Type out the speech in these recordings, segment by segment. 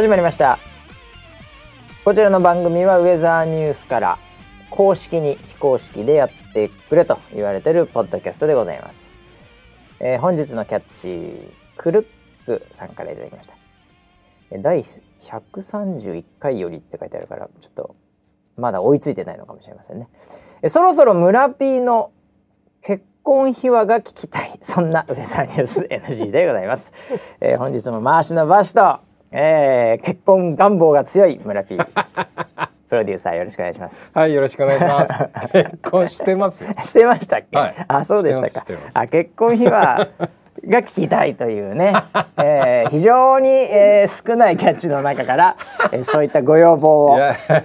始まりました。こちらの番組はウェザーニュースから公式に非公式でやってくれと言われてるポッドキャストでございます、えー本日のキャッチクルックさんからいただきました。第131回よりって書いてあるからちょっとまだ追いついてないのかもしれませんね。えそろそろ村 P の結婚秘話が聞きたい。そんなウェザーニュース NG でございます、えー本日も回しのバシと、えー結婚願望が強い村 P プロデューサーよろしくお願いします。はい、よろしくお願いします。結婚してますよ。してましたっけ、はい。あそうでしたか。あ結婚秘話が聞きたいというね、えー非常に、えー少ないキャッチの中から、えーそういったご要望を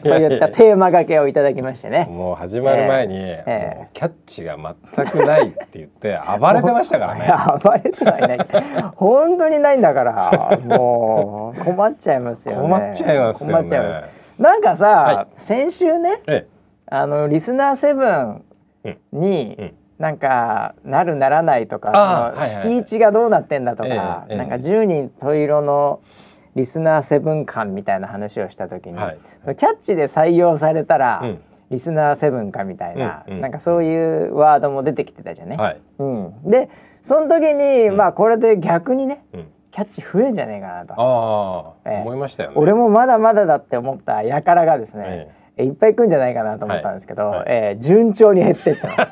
そういったテーマ掛けをいただきましてね。もう始まる前に、ええもうキャッチが全くないって言って暴れてましたからね。暴れてはいない。本当にないんだからもう困っちゃいますよね。困っちゃいますよね。困っちゃいます。なんかさ、は先週ねえあのリスナーセブンに、うんなんかなるならないとかその敷地がどうなってんだとか、ええええなんか10人十色のリスナーセブン間みたいな話をした時に、はいキャッチで採用されたら、うんリスナーセブンかみたいな、うんうんなんかそういうワードも出てきてたじゃね？えはい。うん、でその時に、まあこれで逆にねうん。キャッチ増えんじゃねえかなと。ええ思いましたよね。俺もまだまだだって思った輩がですね、ええいっぱい来るんじゃないかなと思ったんですけど、はいはいえー順調に減ってってます。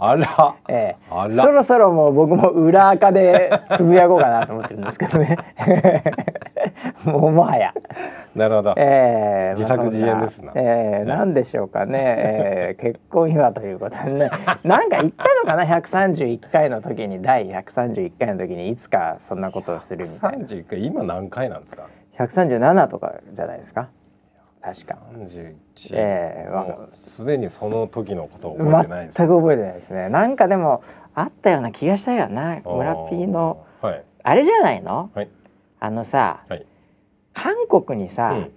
あら。えそろそろもう僕も裏垢でつぶやこうかなと思ってるんですけどね。もうもはや。なるほど。ええ自作自演ですなまあええなんでしょうかね、ええ結婚秘話ということでね なんか言ったのかな？131回の時に第131回の時にいつかそんなことをするみたいな三十回今何回なんですか？137とかじゃないですか？確か三十一。ええわもうすでにその時のことを覚えてない全です。く覚えてないですねなんかでもあったような気がしたよな村 P のあー。はい。あれじゃないの？はい。あのさはい。韓国にさ、うん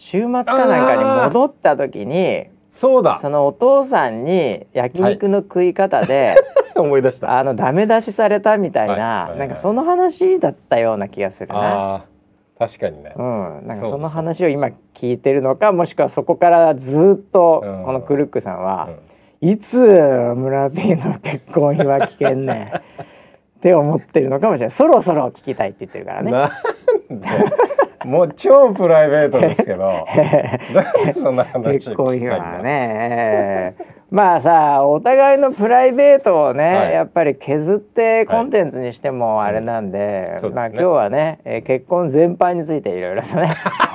週末かなんかに戻った時にそうだ。そのお父さんに焼肉の食い方で、思い出した。あのダメ出しされたみたいな、はいはいはいなんかその話だったような気がするな。確かにね。うん、なんかその話を今聞いてるのかもしくはそこからずっとうんこのクルックさんはう、ん。いつ村 P の結婚秘話聞けんねん。って思ってるのかもしれない。そろそろ聞きたいって言ってるからね。なんで？もう超プライベートですけど。そんな話結婚秘話はね、えーまあさお互いのプライベートをね、はい。やっぱり削ってコンテンツにしてもあれなんで、うんそうですね。まあ今日はね、えー結婚全般についていろいろとね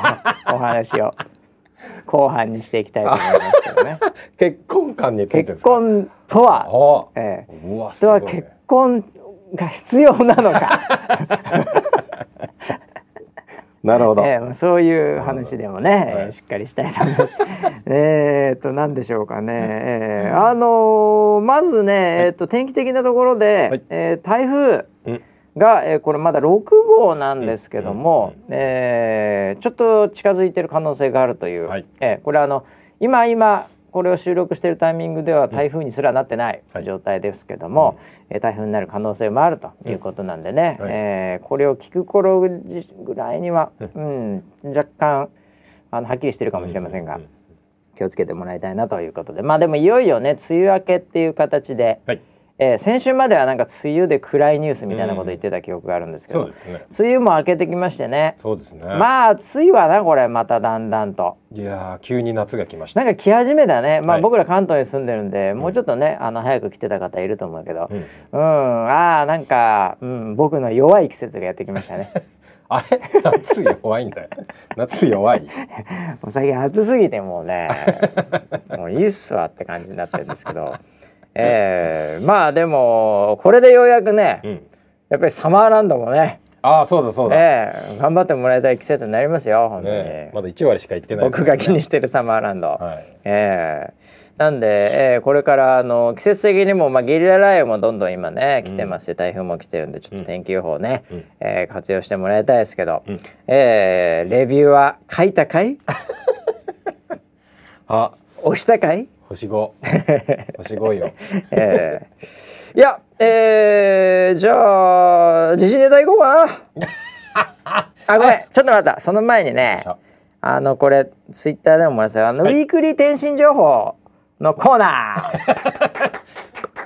お話を後半にしていきたいと思いますけどね。結婚観についてで結婚とは、おえー人は結婚が必要なのか。なるほど、えーそういう話でもね、しっかりしたいと思います。えーっと何でしょうかね、えーあのーまずね、えーっと天気的なところで、はい。えー台風うん。が、えーこれまだ6号なんですけども、うん。えーちょっと近づいてる可能性があるという、はい。えーこれあの今今これを収録しているタイミングでは台風にすらなってないはい。状態ですけども、えー台風になる可能性もあるということなんでね、うん。はい。えーこれを聞く頃ぐらいには、うん、若干あのはっきりしてるかもしれませんが、うん気をつけてもらいたいなということで。まあでもいよいよね梅雨明けっていう形で、はい。えー先週まではなんか梅雨で暗いニュースみたいなこと言ってた記憶があるんですけど、そうですね。梅雨も明けてきましてね。そうですね。まあ梅雨はなこれまただんだんと。いやー急に夏が来ました。なんか来始めたね、まあ、はい。僕ら関東に住んでるんで、もうちょっとねあの早く来てた方いると思うけど、うん。うん、ああなんか、うん、僕の弱い季節がやってきましたね。あれ？夏弱いんだよ。夏弱い。もう最近暑すぎてもうね。もういいっすわって感じになってるんですけど、えー、まあでもこれでようやくね、うん。やっぱりサマーランドもね、ああそうだそうだ、えー、頑張ってもらいたい季節になりますよ本当に、ねまだ1割しか行ってないです僕が気にしてるサマーランド。はい。えーなんで、えーこれからあの季節的にも、まあ、ゲリラ雷雨もどんどん今ね来てますし、台風も来てるんでちょっと天気予報ね、うん。えー活用してもらいたいですけど、うん。えーレビューは書いたかい？あ。押したかい、星5 星5よ。えー。いや、ええー、じゃあ自信ネタいこうかな。あごめん。ちょっと待った。その前にねさあのこれツイッターでももらった。よあの、はい。ウィークリー転身情報のコーナー。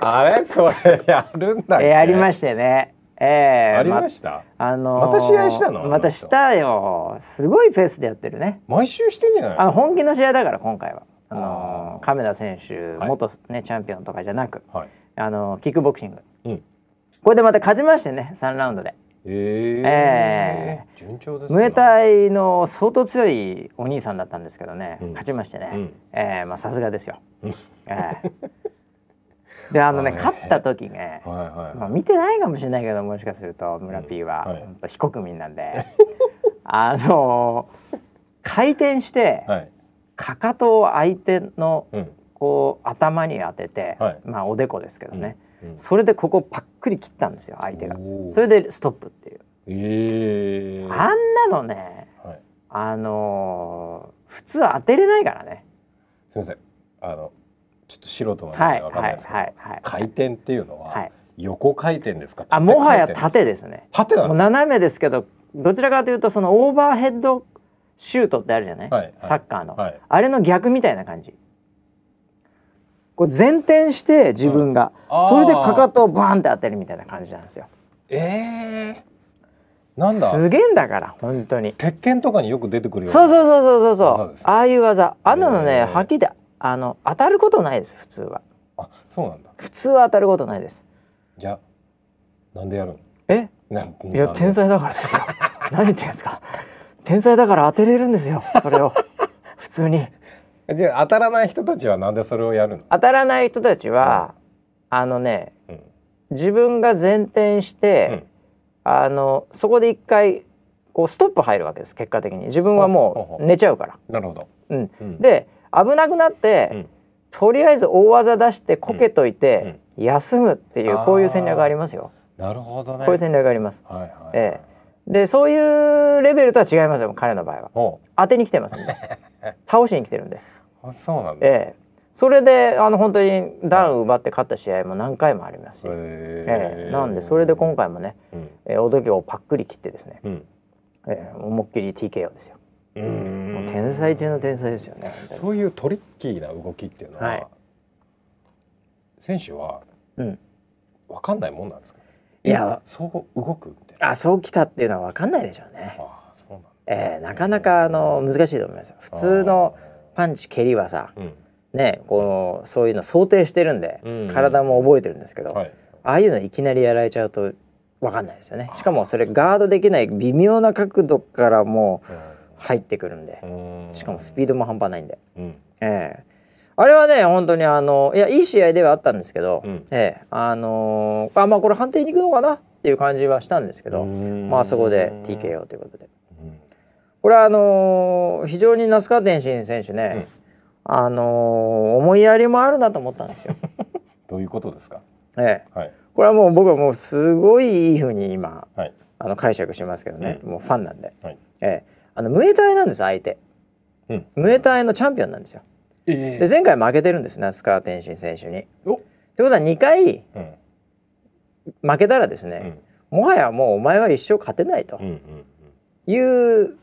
あれ？それやるんだっけ？えーやりましてね。えーありました？あのーまた試合したの？またしたよ。すごいペースでやってるね。毎週してんじゃないあの本気の試合だから今回は。あのあー。亀田選手はい。元、ねチャンピオンとかじゃなく。はい。あのキックボクシング。うん。これでまた勝ちましてね3ラウンドでえー順調ですね。ムエタイの相当強いお兄さんだったんですけどね、うん。勝ちましてね、うん。えーまあさすがですよ、うん。えーであのねはい勝った時ね、まあ、見てないかもしれないけどもしかすると村 P は、うんはい非国民なんで。あの回転して、はい。かかとを相手のうん。こう頭に当てて、はい。まあおでこですけどね、うんそれでここパックリ切ったんですよ相手が。それでストップっていう、えー。あんなのねはい。あのー普通当てれないからね。すみません。あのちょっと素人なんではいわかんないですけど、はいはいはい回転っていうのは、はい。横回転ですか？あもはや縦ですね。縦なんですか？斜めですけどどちらかというとそのオーバーヘッドシュートってあるじゃない、はいはい。サッカーの、はい。あれの逆みたいな感じこう前転して自分が、あー。それでかかとをバーンって当てるみたいな感じなんですよ。えー、なんだ？すげえんだから本当に。鉄拳とかによく出てくるようそうそうそうそうそうそう。ああいう技。あんなのねはっきりあの当たることないです普通は。あそうなんだ。普通は当たることないです。じゃあなんでやるの？え？ないや天才だからですよ。何言ってんですか。天才だから当てれるんですよそれを。普通にじゃあ当たらない人たちはなんでそれをやるの、当たらない人たちは、あのねうん。自分が前転して、あのそこで一回こうストップ入るわけです結果的に。自分はもほうう寝ちゃうから。なるほど、うん、うん、で危なくなって、うん。とりあえず大技出してこけといて、休むっていうこういう戦略がありますよ。なるほどね。こういう戦略があります。はいはい、えでそういうレベルとは違いますよ彼の場合は。お当てに来てますんで。倒しに来てるんで。あそうなんだ、ええ。それであの本当にダウン奪って勝った試合も何回もありますし、へええ。なんでそれで今回もね、うん。えー、おどけをパックリ切ってですね、うん。えー、思いっきり TKO ですよ。うーん。天才中の天才ですよね。そういうトリッキーな動きっていうのは、はい。選手はうん。分かんないもんなんですか？いや。そう動くあそうきたっていうのは分かんないでしょうね。ああそうなんだ。えー、なかなかあの難しいと思いますよ。普通のパンチ蹴りはさうん。ねこうそういうの想定してるんで、うん体も覚えてるんですけど、はい。ああいうのいきなりやられちゃうと分かんないですよね。しかもそれガードできない微妙な角度からもう入ってくるんで、うん。しかもスピードも半端ないんで。うん。ええ。あれはね本当にあのいやいい試合ではあったんですけど、うん。ええ。あのーあまあこれ判定に行くのかなっていう感じはしたんですけど、うん。まあそこで TKO ということで。うんこれはあのー非常に那須川天心選手ね、あのー思いやりもあるなと思ったんですよ。どういうことですか？ええ。はい。これはもう僕はもうすごいいい風に今はい。あの解釈しますけどね、もうファンなんで、はい。ええ。あのムエタイなんです相手。うん。ムエタイのチャンピオンなんですよ。えで前回負けてるんです那須川天心選手に。お。ってことは2回うん。負けたらですうね、ん。もはやもうお前は一生勝てないとうんうん。いう、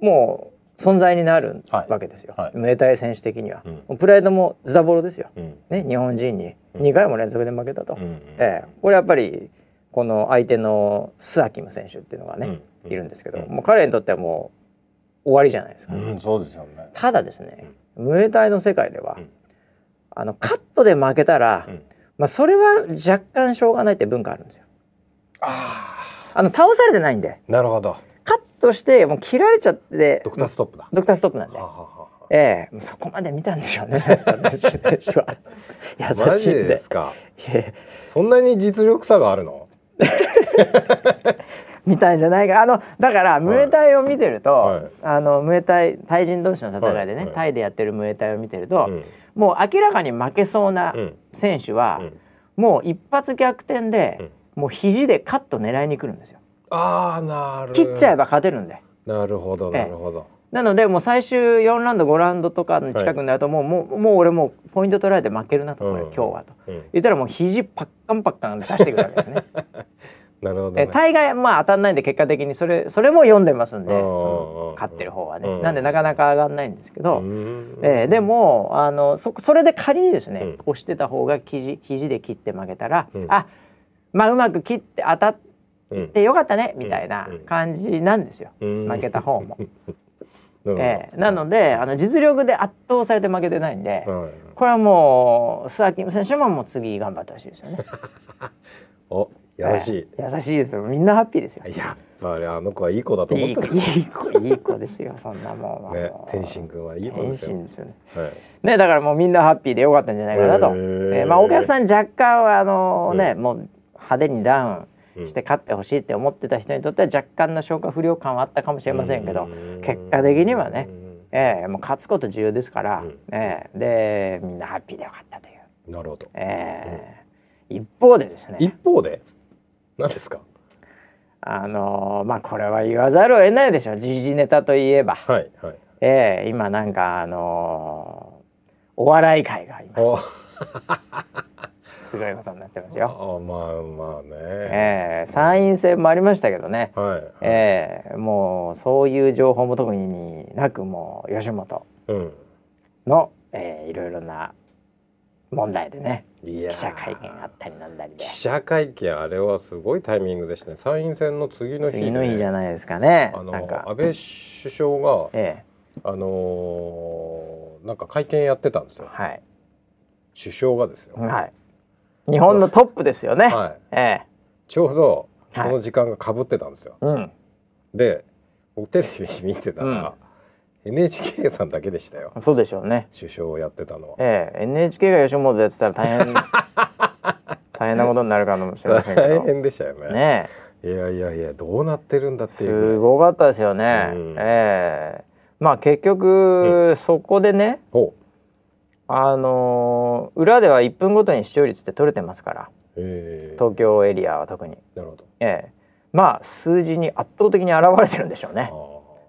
もう存在になるはいわけですよ、はい。ムエタイ選手的には、うん。プライドもズタボロですよ、うん。ね、日本人にうん。2回も連続で負けたと、うんうんええ。これやっぱりこの相手のスアキム選手っていうのがね、うん。いるんですけど、うんもう彼にとってはもう終わりじゃないですか、うんそうですよね。ただですね、ムエタイの世界では、うん。あのカットで負けたら、うん。まあ、それは若干しょうがないって文化あるんですよ。ああの倒されてないんで。あなるほどカットしてもう切られちゃってドクターストップだ。ドクターストップなんでは。はははええ。そこまで見たんでしょうね。優しいんで。ですかそんなに実力差があるの？見たんじゃないか。あのだからムエタイを見てると、はい。あのムエタイタイ人同士の戦いでね、はい。はいタイでやってるムエタイを見てると、うん。もう明らかに負けそうなうん。選手は、うん。もう一発逆転で、もう肘でカット狙いに来るんですよ。ああなる。切っちゃえば勝てるんで。なるほどなるほど。なのでもう最終4ラウンド5ラウンドとかの近くになるともう,、もうもう俺もうポイント取られて負けるなとこれ、うん。今日はと。うん。言ったらもう肘パッカンパッカン出してくるわけですね。なるほど、ね。え大概まあ当たんないんで結果的にそれそれも読んでますんでうんその勝ってる方はね、うんなんでなかなか上がんないんですけど、うんえーでもあのそそれで仮にですね、うん。押してた方が肘肘で切って負けたら、うん。あまあうまく切って当たっうん。てよかったねみたいなうん。感じなんですよ、うん。負けた方も。えーなのであの実力で圧倒されて負けてないんで、はい。これはもう須崎選手ももう次頑張ってほしいですよね。お優しい、えー優しいですよ。みんなハッピーですよ。やっぱりあの子はいい子だと思いい子ってる。いい子いい子ですよそんなもんは。ね天心君はいい子ですよ。天心ですよね。はい。ねだからもうみんなハッピーでよかったんじゃないかなと。えーまあお客さん若干はあのね、うんもう派手にダウンして勝ってほしいって思ってた人にとっては若干の消化不良感はあったかもしれませんけど、うん。結果的にはねうん。えーもう勝つこと重要ですから、うん。えーでみんなハッピーでよかったという。なるほど。えー一方でですね。一方で？何ですか？あのーまあこれは言わざるを得ないでしょ時事ネタといえば、はいはい。えー今なんかあのーお笑い界が今。おすごいことになってますよ。あまあまあね、えー参院選もありましたけどね、はい、えーもうそういう情報も特になくもう吉本うん。の、えーいろいろな問題でね。記者会見あったりなんだりで。記者会見あれはすごいタイミングでしたね。参院選の次の日で。次の日じゃないですかね。あのなんか。安倍首相がえあのーなんか会見やってたんですよ。えはい。首相がですよ、はい日本のトップですよね、はい。ええ。ちょうどはい。その時間がかぶってたんですよ、うん。で僕テレビ見てたら、NHK さんだけでしたよ。そうでしょうね。首相をやってたのは。ええ。NHK が吉本でやってたら大変 大変なことになるかもしれませんけ大ど変でしたよね。ねいやいやいやどうなってるんだっていう。すごかったですよね、うん。ええ。まあ結局、そこでねほあのー裏では1分ごとに視聴率って取れてますから。東京エリアは特に、なるほど。ええ。まあ数字に圧倒的に現れてるんでしょうね。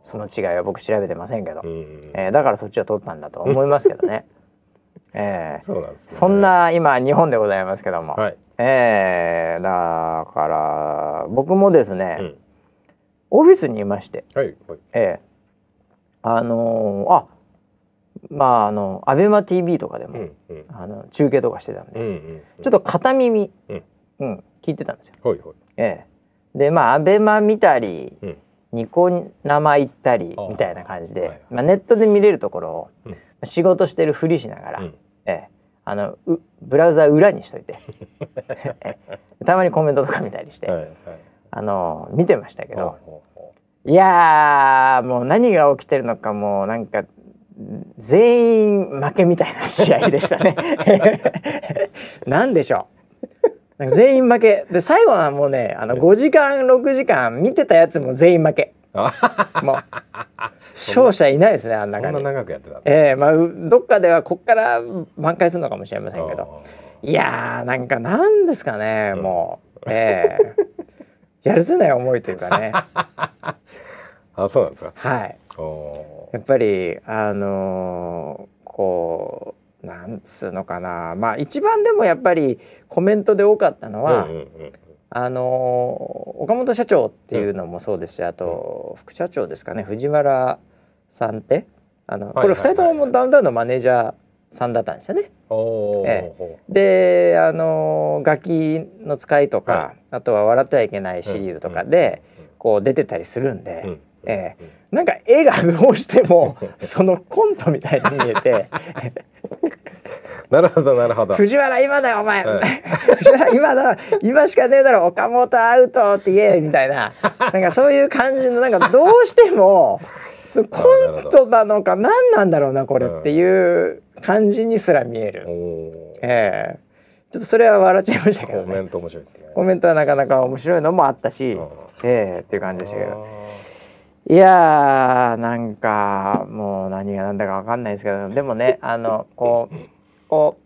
その違いは僕調べてませんけど、うん。ええだからそっちは取ったんだと思いますけどね、ええ。そうなんですね。そんな今日本でございますけども、はい、ええだから僕もですね、うん、オフィスにいまして、はいはい。ええ。あのーあまああのアベマ t v とかでも、うんうん。あの中継とかしてたんで、うんうんちょっと片耳、うん。うん聞いてたんですよ。はいはい。ええ。でまあアベマ見たり、うん。ニコ生行ったりみたいな感じで、はいはい。まあ、ネットで見れるところを、うん。仕事してるふりしながら、うん。ええ。あのうブラウザ裏にしといて ええ。たまにコメントとか見たりして、はいはい。あの見てましたけど、ほうほうほいやーもう何が起きてるのかもうなんか全員負けみたいな試合でしたね。なんでしょう。全員負けで最後はもうねあの5時間6時間見てたやつも全員負け。もう勝者いないですねあんうそんな。長くやってたええまあうどっかではこっから挽回するのかもしれませんけど。いやーなんかなんですかね、うんもうええやるせない思いというかね あそうなんですかはい。おーやっぱりあのーこうなんつうのかな。まあ一番でもやっぱりコメントで多かったのは、うんうんうんあのー岡本社長っていうのもそうですし、あと副社長ですかね。藤原さんってあのこれ2人ともダウンタウンのマネージャーさんだったんですよね。えほであのーガキの使いとか、はあとは笑ってはいけないシリーズとかで、こう出てたりするんで。うんうんえなんか絵がどうしてもそのコントみたいに見えて。なるほどなるほど。藤原今だよお前、はい。藤原今だ。今しかねえだろ。岡本アウトって言えみたいな。なんかそういう感じのなんかどうしてもそのコントなのか何なんだろうなこれっていう感じにすら見える、おー。ええ。ちょっとそれは笑っちゃいましたけどね。コメント面白いですね。コメントはなかなか面白いのもあったし、うんええっていう感じでしたけど。あいやーなんかもう何が何だかわかんないですけどでもね あのこうこ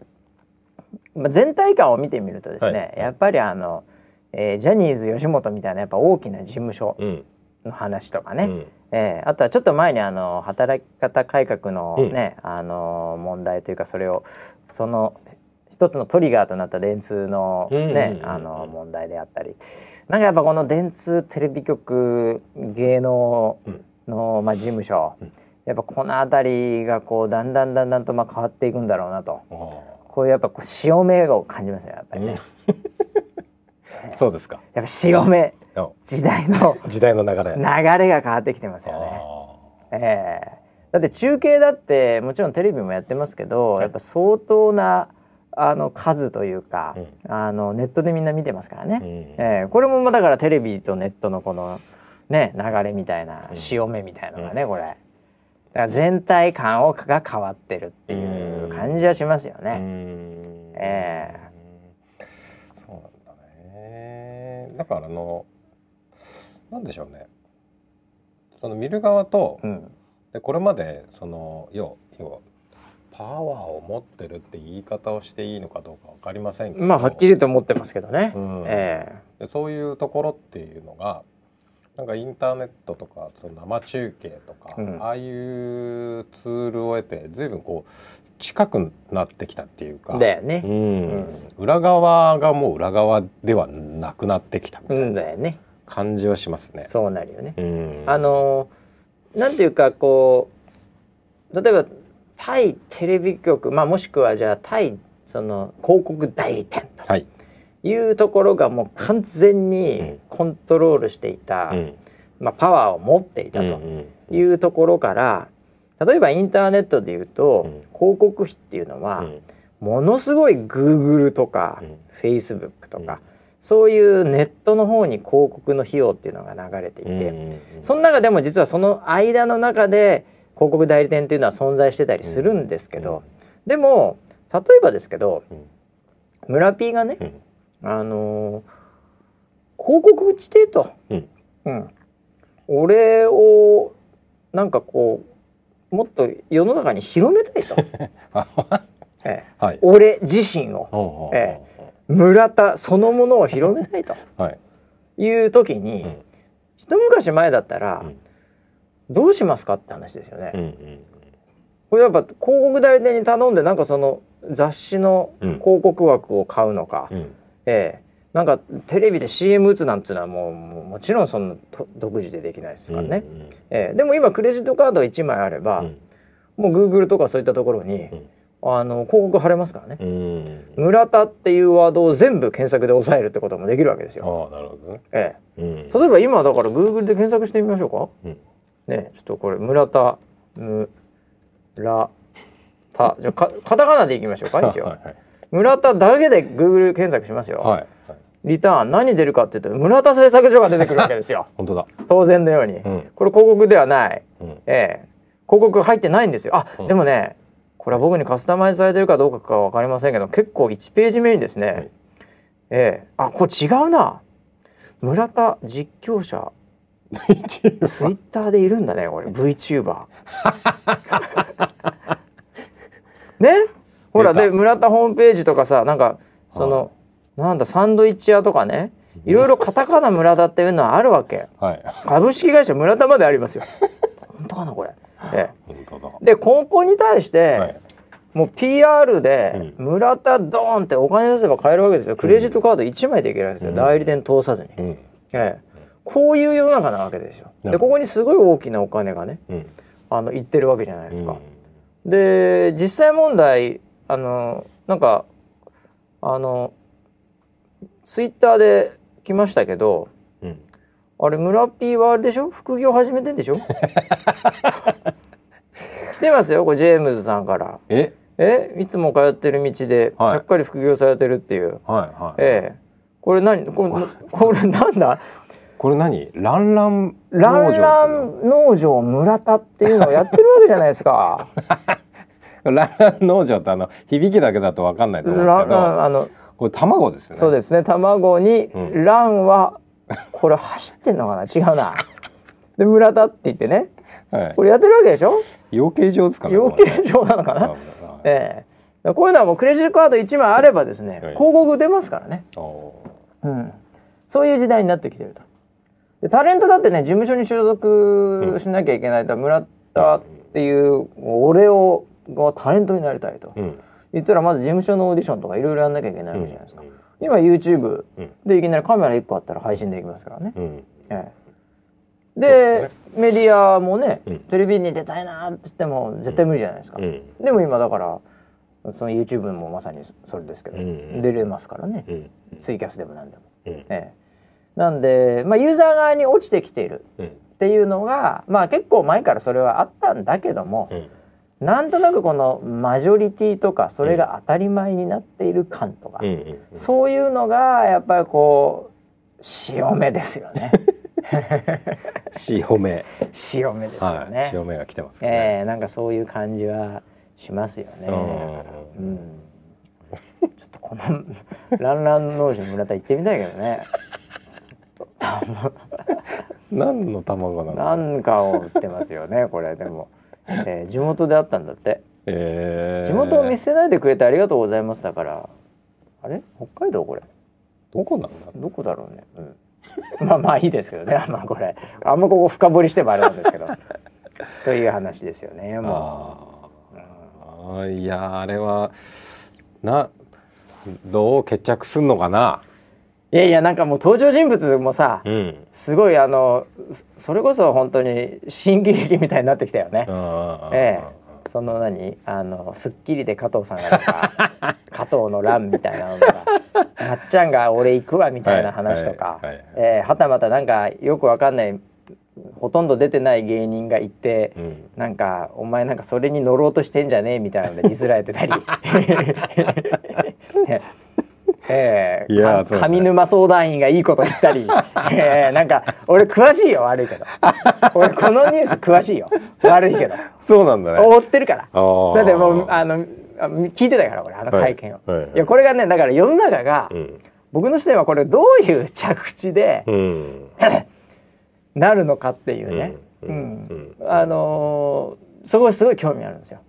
う、まあ、全体感を見てみるとですね、はい。やっぱりあの、えージャニーズ吉本みたいなやっぱ大きな事務所の話とかね、うん。えーあとはちょっと前にあの働き方改革のね、あの問題というかそれをその一つのトリガーとなった電通のねうんあの問題であったり。なんかやっぱこの電通テレビ局芸能の、まあ、事務所、うん。やっぱこの辺りがこうだんだんだんだんとまあ変わっていくんだろうなと。あこういうやっぱこう潮目を感じますよやっぱりね。ー そうですか。やっぱ潮目。あ時代の 時代の流れ。流れが変わってきてますよね。あ。ええ。だって中継だってもちろんテレビもやってますけど、はい。やっぱ相当なあの数というか、うあのネットでみんな見てますからね。ーうんええこれもまあだからテレビとネットのこのね流れみたいなうん潮目みたいなのがね、これ。だから全体感をが変わってるっていう感じはしますようね。んえそうなんだねだからあのなんでしょうねその見る側と、うん。でこれまでその要要はパワーを持ってるって言い方をしていいのかどうかわかりませんけどまあはっきりと思ってますけどね。うんえでそういうところっていうのがなんかインターネットとかその生中継とか、うんああいうツールを得て随分こう近くなってきたっていうかえだよねう。ん裏側がもう裏側ではなくなってきたみたういな。感じはしますね。そうなるよね。うんあのなんていうかこう例えば対テレビ局、まあ、もしくはじゃあ対その広告代理店はい、というところがもう完全にコントロールしていた、うん。まあ、パワーを持っていたとうんいうところから、例えばインターネットでいうと、うん。広告費っていうのは、うん。ものすごい Google とか、うん。Facebook とか、うん。そういうネットの方に広告の費用っていうのが流れていて、うんその中でも実はその間の中で広告代理店っていうのは存在してたりするんですけど、でも例えばですけど、うん。村 P がね、うん。あのー広告打ちてえと、うん。うん。俺をなんかこうもっと世の中に広めたいと、あ ええ。はい。俺自身を。ほうほうえ。村田そのものを広めたいと。はい。いう時に、うん。一昔前だったら、うんどうしますかって話ですよね。うんうんこれやっぱ広告代理店に頼んでなんかその雑誌のうん。広告枠を買うのか、うん。ええ。なんかテレビで CM 打つなんていうのはもうもちろんそのと独自でできないですからね、ええ。でも今クレジットカード1枚あれば、うん。もう Google とかそういったところに、うん。あの広告貼れますからね、うん村田っていうワードを全部検索で押さえるってこともできるわけですよ。ああなるほどね。えうん。え、例えば今だから Google で検索してみましょうか。うんねちょっとこれ村田むらたじゃカタカナでいきましょうか一応。はいはい村田だけで Google 検索しますよ。はいはい。リターン何出るかっていうと村田製作所が出てくるわけですよ。本当だ。当然のように。うんこれ広告ではない。うんええ広告入ってないんですよ。あ、うんでもねこれは僕にカスタマイズされてるかどうかかわかりませんけど結構1ページ目にですね、はいええあこれ違うな村田実況者ツイッターでいるんだねこれ。VTuber ね？ほらで村田ホームページとかさなんかその、なんだサンドイッチ屋とかね。いろいろカタカナ村田っていうのはあるわけ。はい。株式会社村田までありますよ。本当かなこれ、え本当だ。え、で根本に対して、はい。もう PR でう村田ドーンってお金出せば買えるわけですよ。クレジットカード1枚でいけるわけですよ、うん。代理店通さずに、うん。ええ、こういう世の中なわけですよ。でここにすごい大きなお金がねうん。あの行ってるわけじゃないですか、うん。で実際問題あのなんかあのツイッターで来ましたけどうん。あれ村 P はあれでしょ？副業始めてんでしょ？来てますよこれジェームズさんから。え？え？いつも通ってる道でちはい。ゃっかり副業されてるっていう、はいはい。ええ。これ何？これこれなんだ？これ何？ランランランラン。ン農場村田っていうのをやってるわけじゃないですか。ランラン農場ってあの響きだけだとわかんないと思うんですラけど、ンあのこれ卵ですね。そうですね卵にうんランはこれ走ってんのかな？違うな。で村田って言ってねはいこ。れやってるわけでしょ？養鶏場ですかね。養鶏場なのかな？はいええこういうのはもうクレジットカード1枚あればですねはい広告出ますからね。おうん、そういう時代になってきてると。でタレントだってね事務所に所属しなきゃいけないと、村田っていう俺をがタレントになりたいと、うん。言ったらまず事務所のオーディションとかいろいろやんなきゃいけないわけじゃないですか、うん。今 YouTube うん。でいきなりカメラ1個あったら配信できますからね、うん。ええ、でメディアもね、うん。テレビに出たいなって言っても絶対無理じゃないですか、うん。でも今だからその YouTube もまさにそれですけど、うん。出れますからね、うん。ツイキャスでも何でも、うん。ええ、なんで、まあ、ユーザー側に落ちてきているうん。っていうのが、まあ、結構前からそれはあったんだけども、うん。なんとなくこのマジョリティとかそれが当たり前になっている感とか、うんうんそういうのがやっぱりこう潮目ですよね。潮目。潮目ですよはい。ね、潮目が来てますよね。ええなんかそういう感じはしますよね。うん。うん、ちょっとこのランラン農場村田行ってみたいけどね。何の卵なの？なんかを売ってますよねこれでも、えー地元であったんだって。えー地元を見せないでくれてありがとうございますだから。あれ？北海道これ？どこなんだどこだろうね。うん。まあまあいいですけどね。まあこれあんまここ深掘りしてもあれなんですけど。という話ですよね。もあう。うんいやあれはなどう決着すんのかな？いやいやなんかもう登場人物もさ、うん。すごいあのそそれこそ本当に新喜劇みたいになってきたよね。ええ。その何？あの『スッキリ』で加藤さんがなんか 加藤の乱みたいなのとかまっちゃんが「俺行くわ」みたいな話とか、はいはいはいええはたまたなんかよくわかんないほとんど出てない芸人がいて、うん。なんかお前なんかそれに乗ろうとしてんじゃねえみたいなのでディスられてたり。ねええいやそうだね。上沼相談員がいいこと言ったり、ええなんか俺詳しいよ悪いけど。俺このニュース詳しいよ。悪いけど。そうなんだね。追ってるから。だってもうあのあ聞いてたから俺あの会見を、はい。はい。はいいやこれがねだから世の中が、うん。僕の視点はこれどういう着地でうん。なるのかっていうね、ううん。ん。うん。あのーそこすごい興味あるんですよ。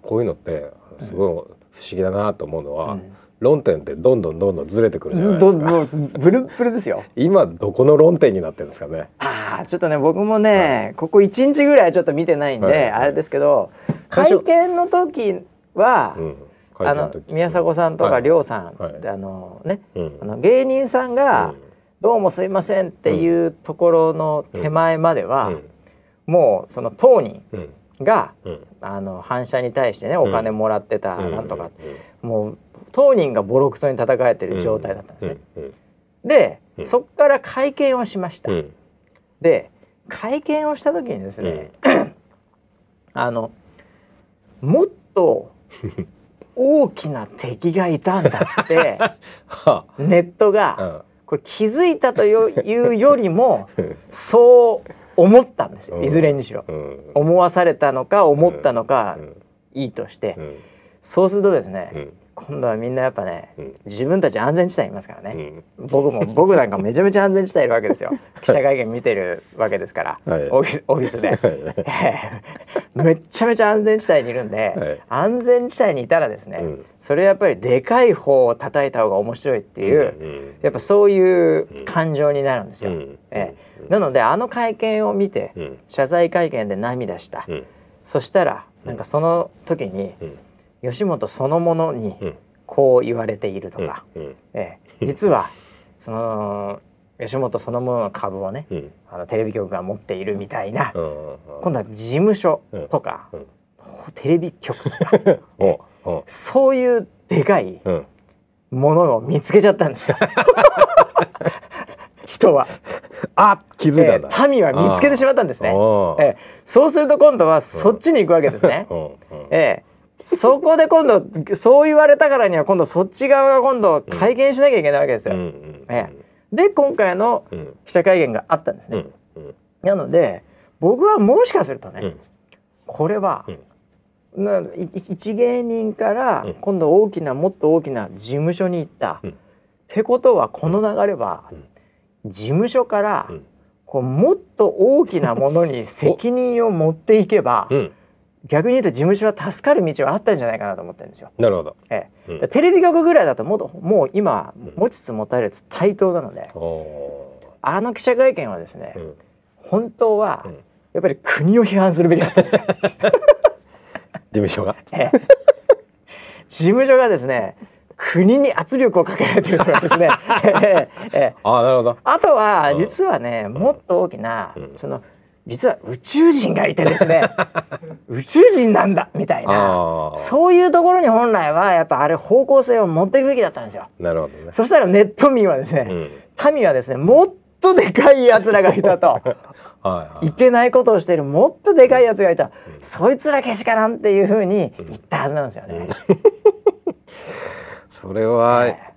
こういうのってすごい不思議だなと思うのは、うん論点ってどんどんどんどんずれてくるじゃないでどすか。どブルッブルですよ。今どこの論点になってるんですかね。ああちょっとね僕もね、ここ1日ぐらいはちょっと見てないんで、はい。あれですけど会見の時は、うんあの宮迫さんとかはい。亮さん、はい。であのねうん。あの芸人さんが、どうもすいませんっていうところの手前までは、うん。もうその当人うん。がうん。あの反射に対してねお金もらってた、うん。なんとか、もう当人がボロクソに叩かれてる状態だったんですね。うんで、うん。そこから会見をしました。うん。で会見をした時にですね、あのもっと 大きな敵がいたんだって はネットがあこれ気づいたというよりもうん。そう思ったんですよ。うん。いずれにしろ。うん。思わされたのか思ったのかうん。いいとして。うん。そうするとですねうん今度はみんなやっぱねうん。自分たち安全地帯にいますからうねん。僕も僕なんかめちゃめちゃ安全地帯いるわけですよ。記者会見見てるわけですから。はい。オフィスオフィスで。めっちゃめちゃ安全地帯にいるんで、はい。安全地帯にいたらですね、うん。それやっぱりでかい方を叩いた方が面白いっていう、うんやっぱそういう感情になるんですよ。うん。ええ。なのであの会見を見て、うん。謝罪会見で涙した、うん。そしたらなんかその時にうん吉本そのものにうん。こう言われているとか、うん。ええ。実はその吉本そのものの株をねうん。あのテレビ局が持っているみたいな、うん。今度は事務所とか、うん。テレビ局とか そういうでかいうん。ものを見つけちゃったんですよ。人は、あ気づいたんだ。えー民は見つけてしまったんですね、えーそうすると今度はそっちに行くわけですね、えーそこで今度そう言われたからには今度そっち側が今度会見しなきゃいけないわけですよ、うんうんえで今回のうん。記者会見があったんですね、うんうん。なので僕はもしかするとね、うん。これは、うん。ない一芸人からうん。今度大きなもっと大きな事務所に行った、うん。ってことはこの流れは、うん。事務所から、うん。こうもっと大きなものに責任を持っていけば、うん逆に言うと事務所は助かる道はあったんじゃないかなと思ってるんですよ。なるほど。ええ。うん。テレビ局ぐらいだとももう今うん。持ちつ持たれつ対等なので、おあの記者会見はですね、うん。本当はうん。やっぱり国を批判するべきだったんですよ。事務所が？ええ。事務所がですね国に圧力をかけられてるからですね。ええ。ええああなるほど。あとはうん。実はねもっと大きな、うん。その実は宇宙人がいてですね 宇宙人なんだみたいなそういうところに本来はやっぱあれ方向性を持っていくべきだったんですよ。なるほどね。そしたらネット民はですね、うん。民はですねもっとでかいやつらがいたと。はいはい。いけないことをしているもっとでかいやつがいた、そいつらけしからんっていうふうに言ったはずなんですよね。それはえ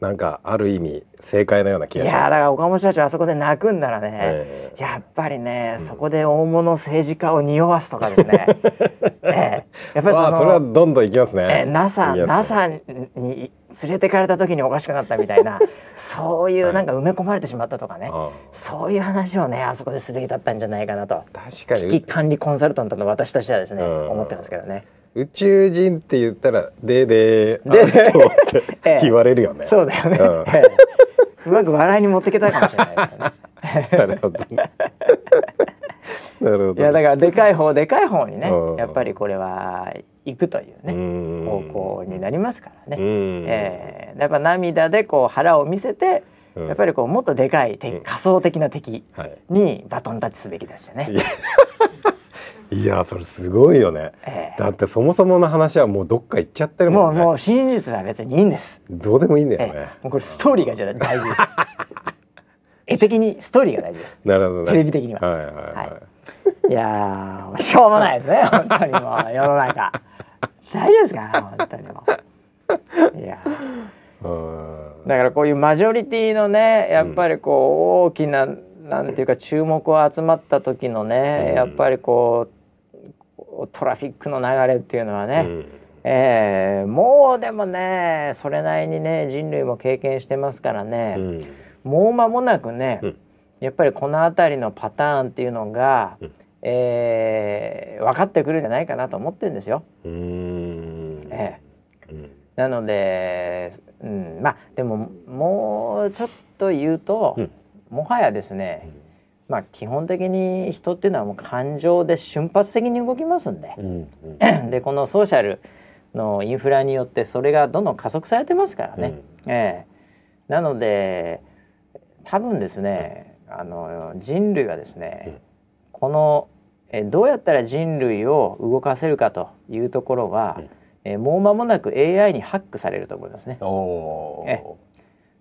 なんかある意味正解のような気がします。やーだから岡本社長あそこで泣くんならね、えやっぱりね、そこで大物政治家を匂わすとかですね、ええ。やっぱりその、まあそれはどんどんいきますね。えー NASA ね。NASA に連れてかれた時におかしくなったみたいな そういうなんか埋め込まれてしまったとかね、あそういう話をねあそこですべきだったんじゃないかなと。あ確か危機に管理コンサルタントの私としてはですね、うん。思ってますけどね。宇宙人って言ったらでででであとって ええ。言われるよね。そうだよね、うん。ええ。うまく笑いに持っていけたかもしれないですよね。なるほどね。なるほどいやだからでかい方でかい方にねうん。やっぱりこれは行くというねね方向になりますからね。うん。ええ。やっぱ涙でこう腹を見せてうん。やっぱりこうもっとでかい敵うん。仮想的な敵はい。にバトンタッチすべきですよねい。やいやそれすごいよね。ええ。だってそもそもの話はもうどっか行っちゃってるもね。もうんもう真実は別にいいんです。どうでもいいんだよえねえもうこれストーリーがじゃあ大事です。絵的にストーリーが大事です。なるほどね。テレビ的には。はいはいはい、はい。やーしょうもないですね。本当にもう世の中。大丈夫ですか？本当にもう。いやうん。だからこういうマジョリティのねやっぱりこう大きな、なんていうか注目を集まった時のね、うん。やっぱりこうトラフィックの流れっていうのはね、うん。えーもうでもねそれなりにね人類も経験してますからうね、ん。もう間もなくね、うん。やっぱりこの辺りのパターンっていうのが、うん。えー分かってくるんじゃないかなと思ってるんですよ。うん。ええ。うん。なので、うん、まあでももうちょっと言うと、うん。もはやですね、まあ基本的に人っていうのはもう感情で瞬発的に動きますんで、うんうん。でこのソーシャルのインフラによってそれがどんどん加速されてますからね。ええ。なので多分ですね、あの人類はですね、うん。このえどうやったら人類を動かせるかというところは、うん。えもう間もなく AI にハックされると思いますね。おえ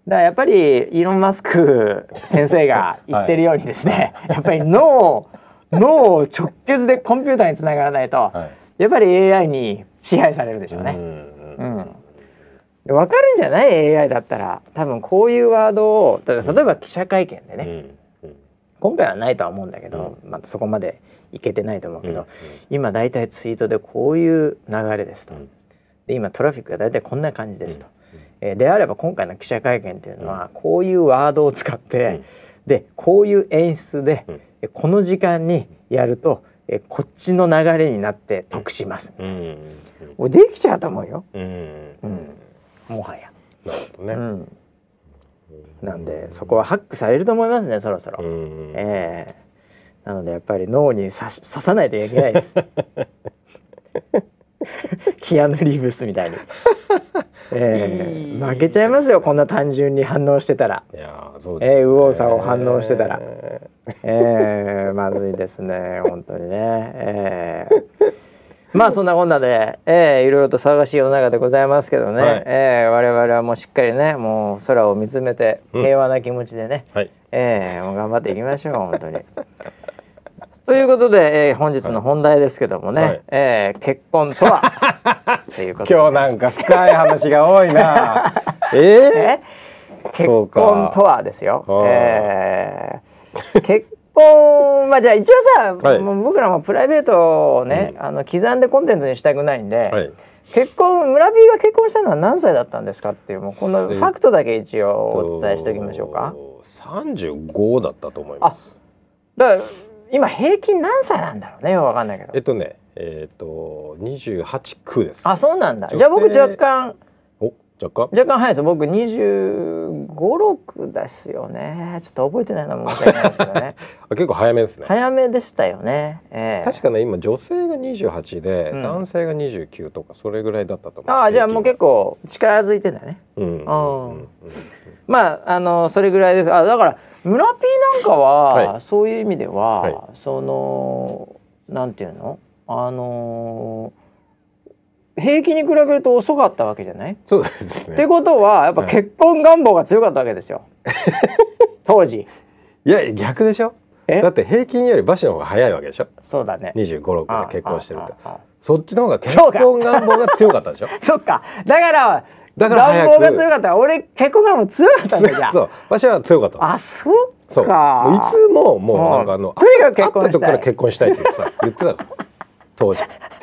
だからやっぱりイーロン・マスク先生が言ってるようにですね、やっぱり脳を脳を直結でコンピューターにつながらないと、はい。やっぱり AI に支配されるでしょうね。うんうんで分かるんじゃない？AI だったら。多分こういうワードを例えば記者会見でね、うんうん。今回はないとは思うんだけど、またそこまでいけてないと思うけど、うん今大体ツイートでこういう流れですと、うん。で今トラフィックが大体こんな感じですと、であれば今回の記者会見っていうのはこういうワードを使って、うん。でこういう演出で、うん。えこの時間にやると、えこっちの流れになって得します、うん。うん。もうできちゃうと思うよ、うん。うん、もはや。なるほどね。うん、なんでそこはハックされると思いますねそろそろ。うん。ええなのでやっぱり脳に刺さないといけないです。キアヌ・リーブスみたいに。ええ負けちゃいますよこんな単純に反応してたら。いやーそうですえー右往左往反応してたら。えええまずいですね本当にね。ええ。まあそんなこんなで、ええいろいろと騒がしい世の中でございますけどね、はい。ええ我々はもうしっかりねもう空を見つめてうん。平和な気持ちでね、ーはい。ええもう頑張っていきましょう本当に。ということで、えー本日の本題ですけどもね、はい。えー結婚とは？ということで。今日なんか深い話が多いな。え？ーえ？結婚とはですよ。えー結婚まあじゃあ一応さ、はい。もう僕らもプライベートをね、あの刻んでコンテンツにしたくないんで、はい。結婚村 B が結婚したのは何歳だったんですかっていうもうこのファクトだけ一応お伝えしておきましょうか。三十五だったと思います。だから今平均何歳なんだろうねわかんないけど。えっ。とねえっと二十八区です。あそうなんだ。じゃあ僕若干お若干？若干早いです。僕2 5 6ですよね。ちょっと覚えてないのも申し訳ないですけどね。あ結構早めですね。早めでしたよね、ええ。確かね今女性が28で、うん。男性が29とかそれぐらいだったと思うああじゃあもう結構近づいてんだね。構うん。うん。うん。うん。まああのそれぐらいです。あだから村 P なんかは、はい。そういう意味では、はい。そのなんていうの？あの平均に比べると遅かったわけじゃない、そうですね。ってことはやっぱはい。結婚願望が強かったわけですよ。当時。いや逆でしょ？え？だって平均より馬車の方が早いわけでしょ？そうだね。2 5 6で結婚してるとそっちの方が結婚願望が強かったでしょ？そっか。だからだから早く。が強かった。俺結婚願望強かったんだじゃそう。馬車は強かったのあそうそう。かもういつももうなんかあのとにかく結婚したい。会った時から結婚したいってさ言ってたの。当時。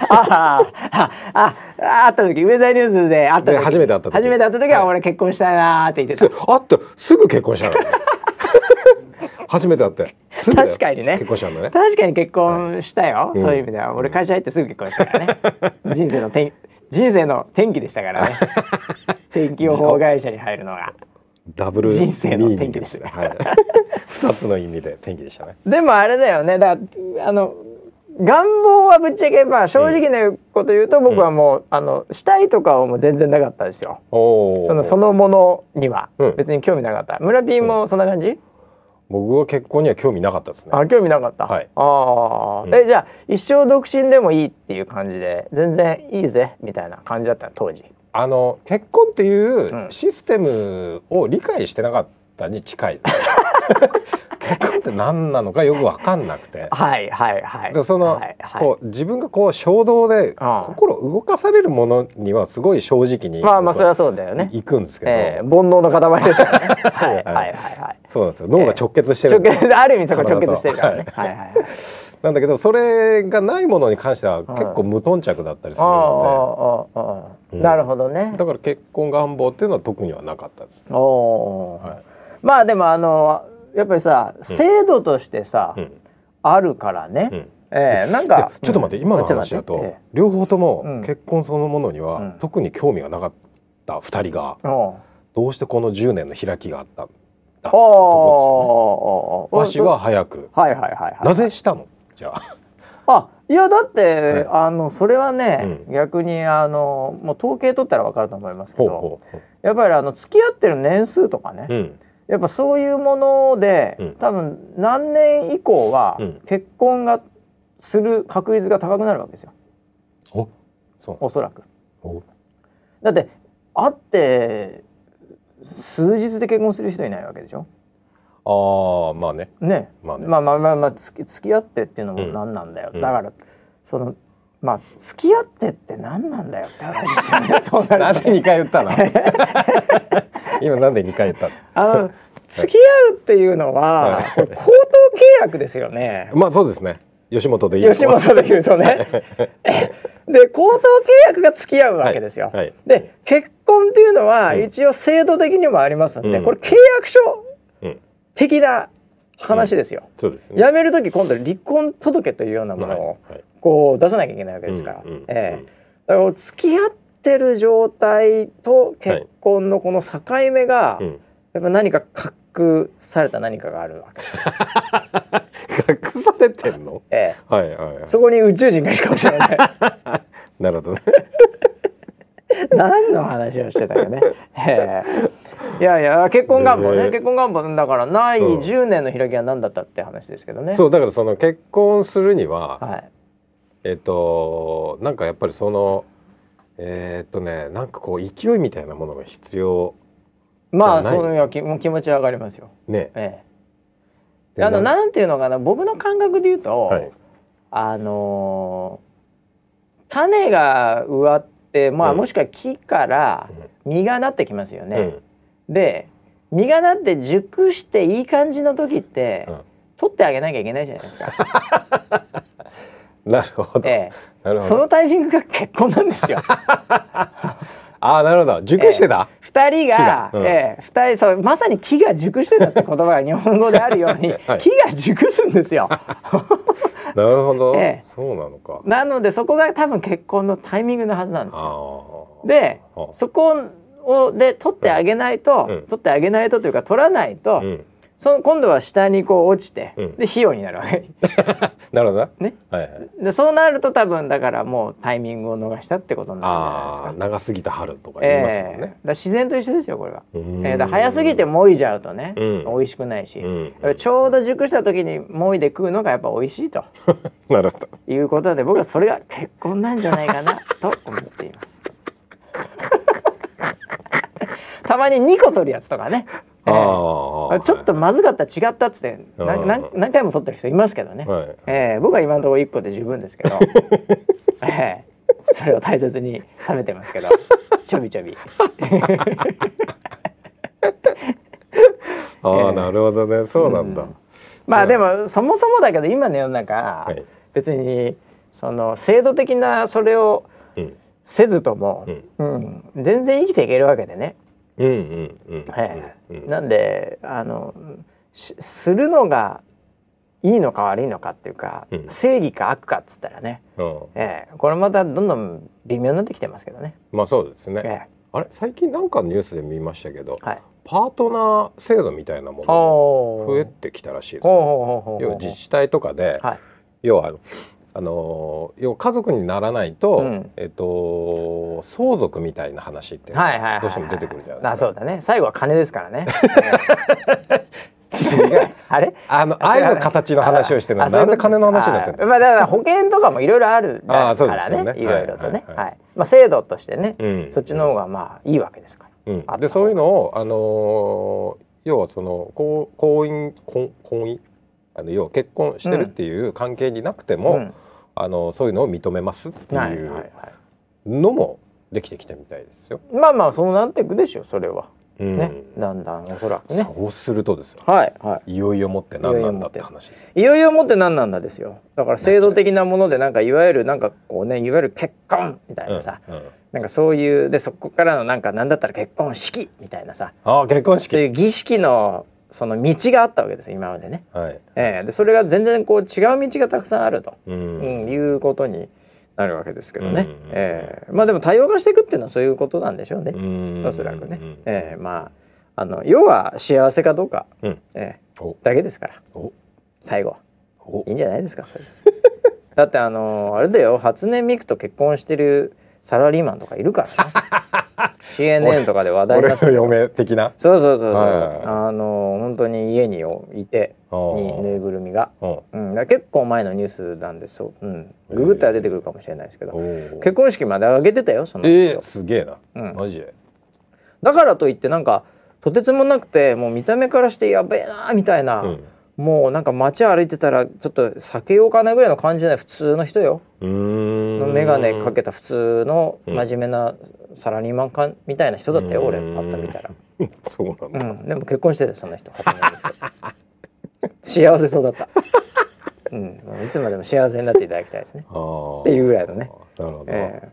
ああああ会った時。ウェザーニュースで会った時。で初めて会った時。初めて会った時は俺結婚したいなーって言ってでた。会ってすぐ結婚したの。初めて会って。確かにね。結婚したんだね。確かに結婚したよ、うん。そういう意味では。俺会社入ってすぐ結婚したからね。人生の転人生の転機でしたからね。天気予報会社に入るのが。ダブル人生の転機でした。はい。二つの意味で転機でしたね。でもあれだよね。だあの願望はぶっちゃけまあ正直なこと言うと僕はもう、あのしたいとかはもう全然なかったですよ。そのそのものには。うん。別に興味なかった、村 P もそんな感じ、僕は結婚には興味なかったですね。あ興味なかった、はい。ああ、うん。えじゃあ一生独身でもいいっていう感じで全然いいぜみたいな感じだったの当時。あの結婚っていううん。システムを理解してなかったに近い 結婚って何なのかよく分かんなくて。はいはいはい。でその、はいはい。こう自分がこう衝動で心動かされるものにはすごい正直にまあまあそれはそうだよね。行くんですけど、ええ煩悩の塊ですからね。はいはいはいはい。そうなんですよ。脳が直結してる。んで直結ある意味そこ直結してるからね。はい。はいはいなんだけどそれがないものに関しては結構無頓着だったりするのああああうん。なるほどね。でだから結婚願望っていうのは特にはなかったです、おおー、はい。まあでもあのやっぱりさ制度としてさ、うん。あるからね、うん。ええなんかでちょっと待って、今の話だと、え両方ともうん。結婚そのものには、うん。特に興味がなかった2人がどうしてこの10年の開きがあったんだ？ってとですよね。わしは早く。はいはいはいはいなぜしたの？じゃあ。あいやだって、はあのそれはね、逆にあのもう統計取ったらわかると思いますけどやっぱりあの付き合ってる年数とかね、やっぱそういうもので、うん。多分何年以降はうん。結婚がする確率が高くなるわけですよ。おそう。おそらく。お。だって会って数日で結婚する人いないわけでしょ？ああまあね。ね。まあね。まあまあまあまあ付き付き合ってっていうのもうん。何なんだよ、うん。だからそのまあ付き合ってって何なんだよって話。ですよねそうななんでると2回言ったの？今なんで2回言ったの？あの付き合うっていうのは、はい。これ口頭契約ですよね。まあそうですね。吉本で言うと。吉本で言うとね。で口頭契約が付き合うわけですよ、はい。はい。で結婚っていうのはうん。一応制度的にもありますので、うん。これ契約書うん。的な話ですよ、そうですね。辞める時今度離婚届というようなものをこう出さなきゃいけないわけですから、ええ。だから付き合ってる状態と結婚のこの境目が、うん。やっぱ何か隠された何かがあるわけ。ですよ、隠されてんの？えはいはいはい。え、そこに宇宙人がいるかもしれない。なるほどね。何の話をしてたよね、ええ、いやいや結婚願望ね、ね結婚願望だからないうん。10年の開きは何だったって話ですけどね。そうだからその結婚するには、はい。えっとなんかやっぱりそのえーっとねなんかこう勢いみたいなものが必要まあじゃない？そういう気もう気持ちは上がりますよ。ね。ええ。であのななんていうのかな僕の感覚で言うと、はい。あのー種が植わってまあ、うん。もしくは木から実がなってきますよね。うんで実がなって熟していい感じの時って、うん取ってあげなきゃいけないじゃないですか。なるほど。ええ、なるほど。そのタイミングが結婚なんですよ。ああなるほど。熟してた？二人が、うんええ、二人そうまさに木が熟してたって言葉が日本語であるように、はい木が熟すんですよ。なるほど。ええそうなのか。なのでそこが多分結婚のタイミングのはずなんですよ。であそこをで取ってあげないと、うん。取ってあげないとというか取らないと、うん。その今度は下にこう落ちて、うん。で費用になるわけ。なるほどな。ね。はいはい。でそうなると多分だからもうタイミングを逃したってことになるんじゃないですか。長すぎた春とか言いますもんええ。だ自然と一緒ですよこれは。うーん。えーだ早すぎてもいじゃうとね、うん。美味しくないし、うん。ちょうど熟した時にもいで食うのがやっぱ美味しいと なるほど。いうことで僕はそれが結婚なんじゃないかなと思っています。たまに2個取るやつとかね、えー。ああちょっとまずかった違ったっつってなうんなん何回も取ってる人いますけどね、はい。えー僕は今のところ1個で十分ですけど、えーそれを大切に食べてますけど。ちょびちょび。ああ、ええ。なるほどね。そうなんだ、うん。まあ。でもそもそもだけど今の世の中、はい。別にその制度的なそれをうん。せずとも、うん。うん。全然生きていけるわけでね、うんうんうんええうんなんであのしするのがいいのか悪いのかっていうか、うん。正義か悪かっつったらね、うん。ええこれまたどんどん微妙になってきてますけどね。まあそうですね、ええ。あれ？最近なんかのニュースで見ましたけど、はい、パートナー制度みたいなものおが増えてきたらしいですほうよほうほうほう。要は自治体とかで、はい。要はあの要は家族にならないと、うん。えっと相続みたいな話ってどうしても出てくるじゃないですか。あそうだね。最後は金ですからね。あれ？あの愛の形の話をしてるのなんで金の話になってんだあまあだから保険とかもいろいろあるかあそうでらねね。いろいろとね。まあ制度としてねうん。そっちの方がまあいいわけですから。うん。でそういうのをあのー要はその婚婚姻婚婚姻？あの要は結婚してるっていう関係になくても、うんあのそういうのを認めますっていうのもできてきたみたいですよ。まあまあそうなっていくでしょそれは。うん。ねだんだんおそらくね。そうするとですよ。はいはい。よいよもって何なんだって話。いよいよもって何なんだですよ。だから制度的なものでなんかいわゆるなんかこうねいわゆる結婚みたいなさ、うんうん。なんかそういうでそこからのなんかなんだったら結婚式みたいなさ。ああ結婚そう式。いう儀式のその道があったわけですよ今までね、はい。ええ。でそれが全然こう違う道がたくさんあると、ううんん。いうことになるわけですけどね、うんええ。まあでも多様化していくっていうのはそういうことなんでしょうね、うん。おそらくね、うん。ええ。まああの要は幸せかどうか、うん。ええ。お。だけですから。お。最後いいんじゃないですかそれ。だってあのあれだよ。初音ミクと結婚してるサラリーマンとかいるからね。CNN とかで話題にな俺のってたよ嫁的な？そうそうそうそう、あの本当に家にいてにぬいぐるみが、うん。うん、だ結構前のニュースなんです。そう、うん、ググったら出てくるかもしれないですけど、結婚式まで上げてたよその人、えー、すげえな。うん。マジで。だからといってなんかとてつもなくてもう見た目からしてやべえなみたいな、うん。もうなんか街歩いてたらちょっと避けようかなぐらいの感じじゃない？普通の人よ。うーん。眼鏡かけた普通のうん。真面目なサラリーマンかみたいな人だったよ、俺うん。パッと見たら、そうなんだ。うん、でも結婚してたよその人。初めて。幸せそうだった、うん、いつまでも幸せになっていただきたいですね。っていうぐらいのね、なるほど。ええ。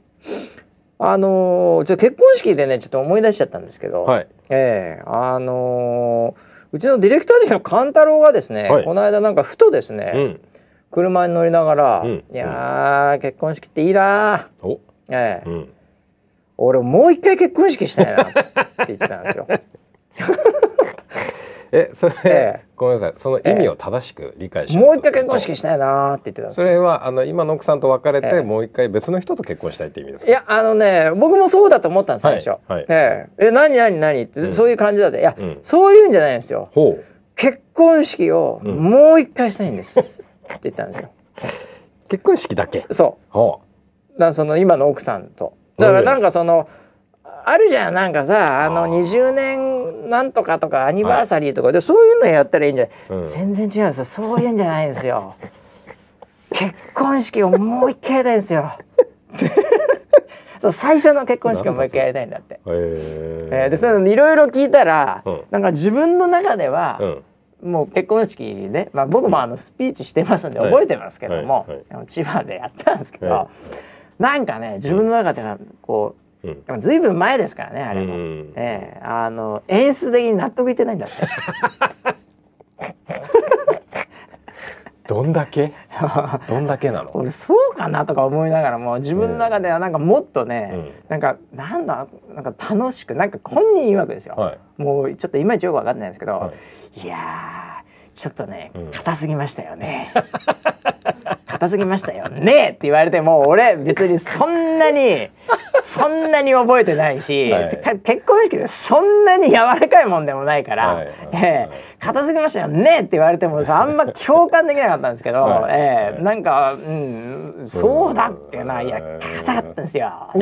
あのーちょ結婚式でねちょっと思い出しちゃったんですけど、はい。ええ。あのーうちのディレクター陣の勘太郎がですね、はい。この間なんかふとですね、うん。車に乗りながら「うんいやー結婚式っていいなー」お。ええうん。俺もう一回結婚式したいなって言ってたんですよ。え、それ、ええごめんなさい。その意味を正しく理解しよもう一回結婚式したいなーって言ってたんですよ。それはあの今の奥さんと別れて、ええもう一回別の人と結婚したいって意味ですか？いやあのね僕もそうだと思ったんです最初。はいはいえええ何何何？って、うんそういう感じだっていや、うんそういうんじゃないんですよ。結婚式をうんもう一回したいんです、って言ったんですよ。結婚式だけ？そほうだその今の奥さんと。だからなんかその、あるじゃんなんかさあのあー20年なんとかとかアニバーサリーとかで、そういうのやったらいいんじゃない、う。うん。全然違うんですよそういうんじゃないんですよ 結婚式をもう一回やりたいんですよ そう最初の結婚式をもう一回やりたいんだって、えーでそういうのいろいろ聞いたら、うんなんか自分の中ではう、ん。もう結婚式で、まあ、僕もあのスピーチしてますんではい。覚えてますけども、はい。はい。あの千葉でやったんですけど、はなんかね自分の中ではこうん。うずいぶん前ですからねあれも、うん。ええあの演出的に納得いってないんだって。どんだけ？どんだけなの？俺そうかなとか思いながらも自分の中ではなんかもっとね、うん。なんかなんだなんか楽しくなんか本人曰くですよ、はい。もうちょっといまいちよく分かんないんですけど、、はいやーちょっとねうん。硬すぎましたよね。硬すぎましたよね。って言われても俺別にそんなにそんなに覚えてないし、結婚式でそんなに柔らかいもんでもないから、はい。はいええ硬すぎましたよね。って言われてもさあんま共感できなかったんですけど、はい。えなんか、うん、そうだっけな、いや硬かったんですよ。っ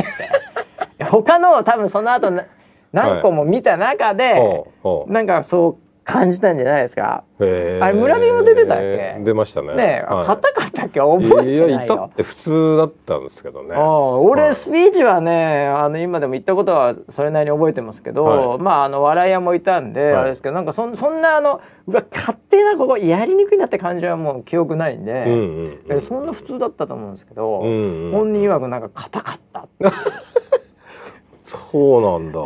て。他の多分その後な何個も見た中で、ほうほう。なんかそう感じたんじゃないですか。あれ村人も出てたっけ？出ましたね。ねえ、はい。硬かったっけ？覚えていやいたないよっ。て普通だったんですけどね。俺、はい。スピーチはねあの今でも言ったことはそれなりに覚えてますけど、はい。まああの笑い屋もいたんで、はい。あれですけどなんかそんそんなあのうわ勝手なここやりにくいなって感じはもう記憶ないんで、うんうんえそんな普通だったと思うんですけど、うんうん本人曰くなんか硬かった そうなんだ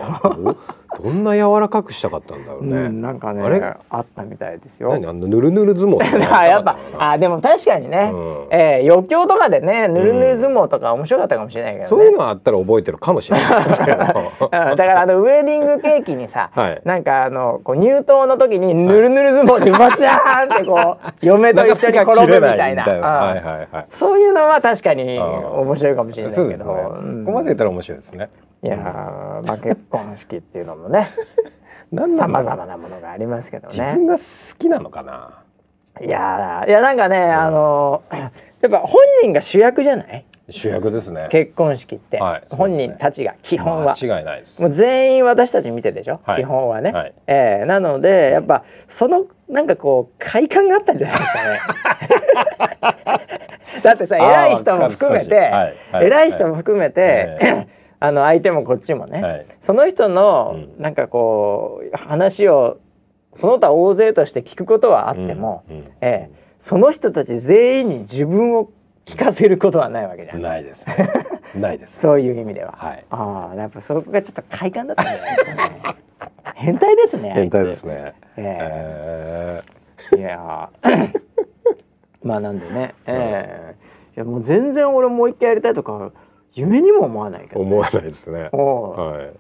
どどんな柔らかくしたかったんだろうね、うん、なんかねあれ？あったみたいですよ。何？あのぬるぬる相撲 やっぱあでも確かにね、うん。えー余興とかでねぬるぬる相撲とか面白かったかもしれないけどね。そういうのあったら覚えてるかもしれないですけど。う んだからあのウェディングケーキにさ、はい。なんかあのこう入刀の時にぬるぬる相撲でバチャーンってこう嫁と一緒に転ぶみたいな。はいはいはい。そういうのは確かに面白いかもしれないけど。ね、うん。ここまで言ったら面白いですねいやーまあ結婚式っていうのもねさまざまなものがありますけど自ね分が好きなのかな？いやーいやなんかね、あの やっぱ本人が主役じゃない？主役ですね。結婚式って、はいね。本人たちが基本は。間違いないです。もう全員私たち見てでしょ、はい。基本はね、はい。ええなのでやっぱそのなんかこう快感があったんじゃないですかね。だってさ偉い人も含めて、はい。はい。偉い人も含めて、え あの相手もこっちもね、はい。その人のうん。なんかこう話をその他大勢として聞くことはあっても、うん。うん。ええ。その人たち全員に自分を聞かせることはないわけじゃん。ないですね。ないですそういう意味では。はい。ああ、やっぱそこがちょっと快感だったんじゃないですかね。変態ですね。変態です。ね。ええ。えいやー。まあなんでね、ええ。いやもう全然俺もう一回やりたいとか夢にも思わないけど、ー思わないですね。は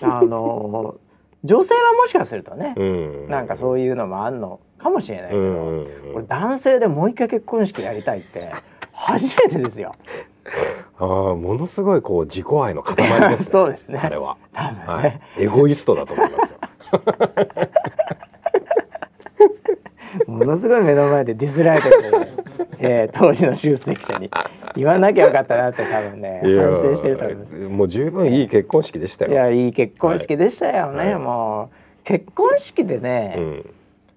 い。あの女性はもしかするとね、うん。なんかそういうのもあんのかもしれないけど、うんうんうん。俺男性でもう一回結婚式やりたいって初めてですよ。ああものすごいこう自己愛の塊ですね。そうですね。あれは。多分ね、はい。エゴイストだと思いますよ。ものすごい目の前でディスられてる、えー当時の出席者に言わなきゃよかったなって多分ね反省してると思います。もう十分いい結婚式でしたよ。いやいい結婚式でしたよね、はい。もう。結婚式でうね、ん。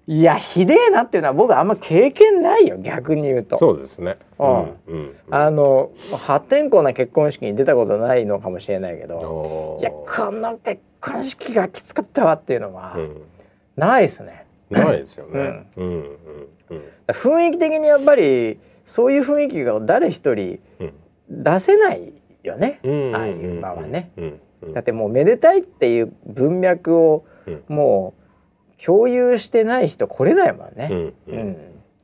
いやひでえなっていうのは僕はあんま経験ないよ逆に言うと。そうですね。うん。うんあの破天荒な結婚式に出たことないのかもしれないけどいやこの結婚式がきつかったわっていうのはうん。ないですね。ないですよね。うん。うんうん雰囲気的にやっぱりそういう雰囲気が誰一人うん。出せないよね、うん。ああいう場はね。だってもうめでたいっていう文脈をうん。もう共有してない人来れないもんね。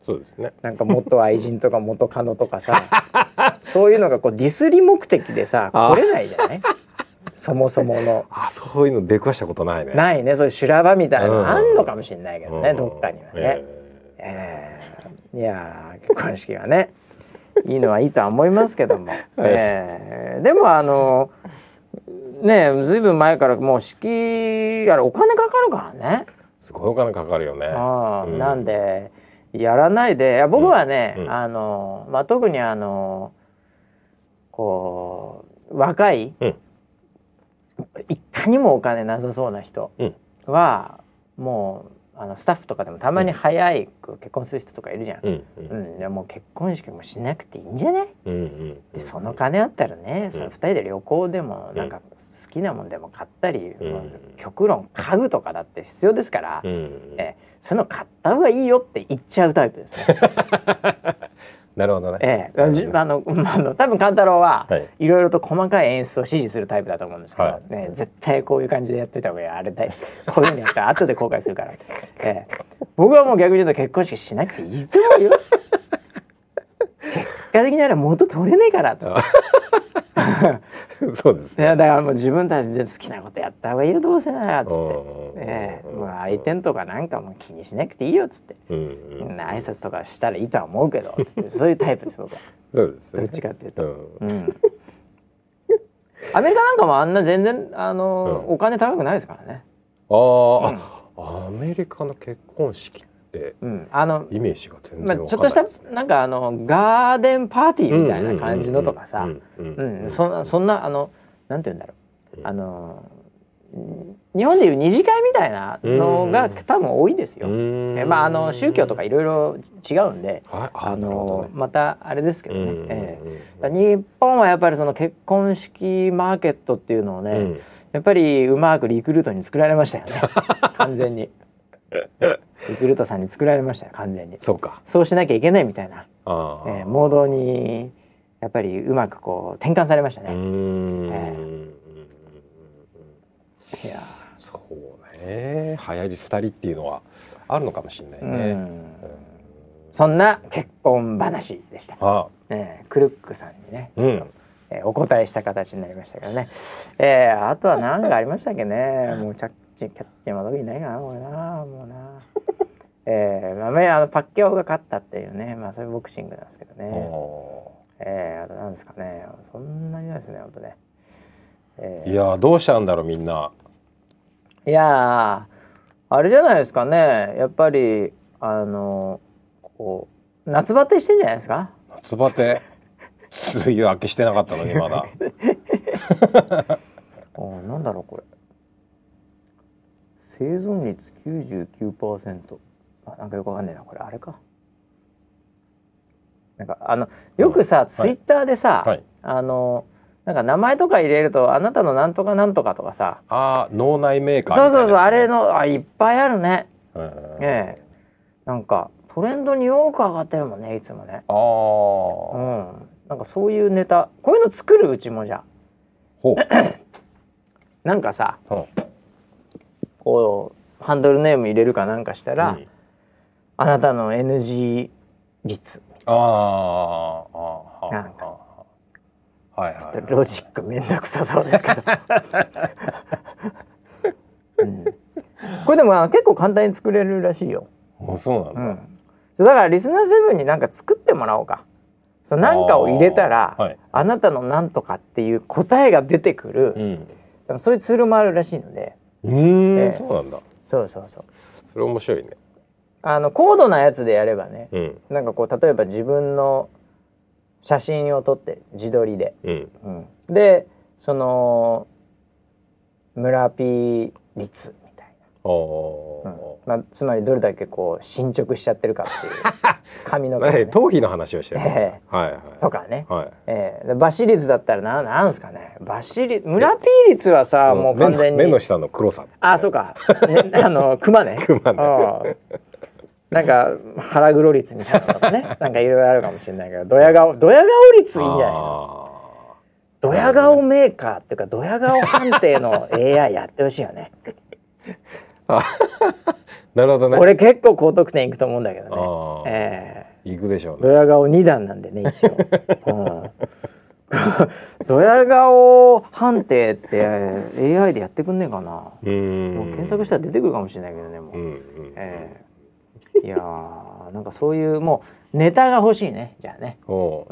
そうですね。なんか元愛人とか元カノとかさ そういうのがこうディスり目的でさあ来れないじゃない？そもそもの。あそういうの出くわしたことないね。ないね。そういう修羅場みたいなうん。のあんのかもしれないけどね、うん。どっかにはね。ええーいやー結婚式はねいいのはいいとは思いますけども、えーでもあのねずいぶん前からもう式やらお金かかるからね、ーすごいお金かかるよね。うん。なんでやらないで。いや僕はね、うんあのまあ、特にあのこう若い、うん。いかにもお金なさそうな人うん。は、もうあのスタッフとかでもたまに早く結婚する人とかいるじゃん。うんううん。ん、いやもう結婚式もしなくていいんじゃないうんうん。でその金あったらね、その2人で旅行でもうんなん。か好きなもんでも買ったり、うん。極論家具とかだって必要ですから、うん。えそういうの買った方がいいよって言っちゃうタイプですね。なるほどね。ええ、じあの、まあ、あの多分勘太郎は、はい。いろいろと細かい演出を指示するタイプだと思うんですけど、はね、絶対こういう感じでやってた方がいいあれだいこういうのやったら 後で後悔するから、ええ、僕はもう逆に言うと結婚式しなくていいと思うよ。果的にあれ元取れねえからっつって。そうですね。だからもう自分たちで好きなことやった方がいいよどうせならっつって、うんええもう相手とかなんかも気にしなくていいよっつって、うんうん、挨拶とかしたらいいとは思うけどっつってそういうタイプです僕はそうですね。どっちかっていうと、うんうん、アメリカなんかもあんな全然あの、うんお金高くないですからね、あーあ、アメリカの結婚式うん、あのイメージが全まあ、ちょっとしたなんかあのガーデンパーティーみたいな感じのとかさ。そんなそんなあのなんて言うんだろう。うん。あのうん日本でいう二次会みたいなのがうん。多分多いですよ。うん。えまああの宗教とかいろいろ違うんで。はい。あなるほどのねまたあれですけどね、えうんえ日本はやっぱりその結婚式マーケットっていうのをね、うん。やっぱりうまくリクルートに作られましたよね。完全に リクルートさんに作られましたよ完全に。そうか。そうしなきゃいけないみたいな、ああ。えー、モードにやっぱりうまくこう転換されましたね、ん。えいやそうね。流行り廃りっていうのはあるのかもしれないね。ん。そんな結婚話でした、あえークルックさんにね、うん。えーお答えした形になりましたけどね、えーあとは何かありましたっけね。もうチャッチキャッチまだいないかなこれなもうな。えーまあね、あのパッキャオが勝ったっていうねまあそういうボクシングなんですけどね、えー、あとなんですかね。そんなにないですね本当ね、えー。いやどうしたんだろうみんな。いやーあれじゃないですかね。やっぱりあのこう夏バテしてんじゃないですか？夏バテ？梅雨明けしてなかったのにまだ。おーなんだろうこれ生存率99%あなんかよくわかんねえなこれあれか。なんかあのよくさ、ツイッターでさ、はい。あのなんか名前とか入れるとあなたのなんとかなんとかとかさ。ああ脳内メーカーそうそうそうあれの。のあいっぱいあるね。うん。ええ。なんかトレンドに多く上がってるもんねいつもね。ああ。うん。なんかそういうネタ。こういうの作るうちもじゃほう。なんかさうんこうハンドルネーム入れるかなんかしたら、うん。あなたの NG 率あーあー。なんか。はいはいちょっとロジックめんどくさそうですけど、うん、これでも結構簡単に作れるらしいよ、あそうなんだ。うん、だからリスナーセブンになんか作ってもらおうか。そのなんかを入れたらあ,、はい。なたのなんとかっていう答えが出てくる、うん。そういうツールもあるらしいのでうーん、ええ。そうなんだ。そうそうそう。それ面白いね。あの高度なやつでやればねうん。なんかこう例えば自分の写真を撮って自撮りで、うん。うん、でその村 P 率。みたいおな、うんおまあ、つまりどれだけこう進捗しちゃってるかっていう。髪の毛ね、何頭皮の話をしてる。えはいはい。とかね、はい。ええ。でバシ率だったらななんですかね。バシ率村 P 率はさもう完全に。目の下の黒さ。あそうか、ね、あの熊ね。熊ね。うん。なんか腹黒率みたいなのとかね。なんかいろいろあるかもしれないけどドヤ顔ドヤ顔率いいんじゃないの？あドヤ顔メーカーっていうかドヤ顔判定の AI やってほしいよね。ー なるほどね。俺結構高得点いくと思うんだけどね。ああ、え行くでしょうえドね。ヤ顔2段なんでね一応、うん、ドヤ顔判定って AI でやってくんねえかな。う。もう検索したら出てくるかもしれないけどねもう、うんうん。ええ。いやーなんかそういうもうネタが欲しいね。じゃあね。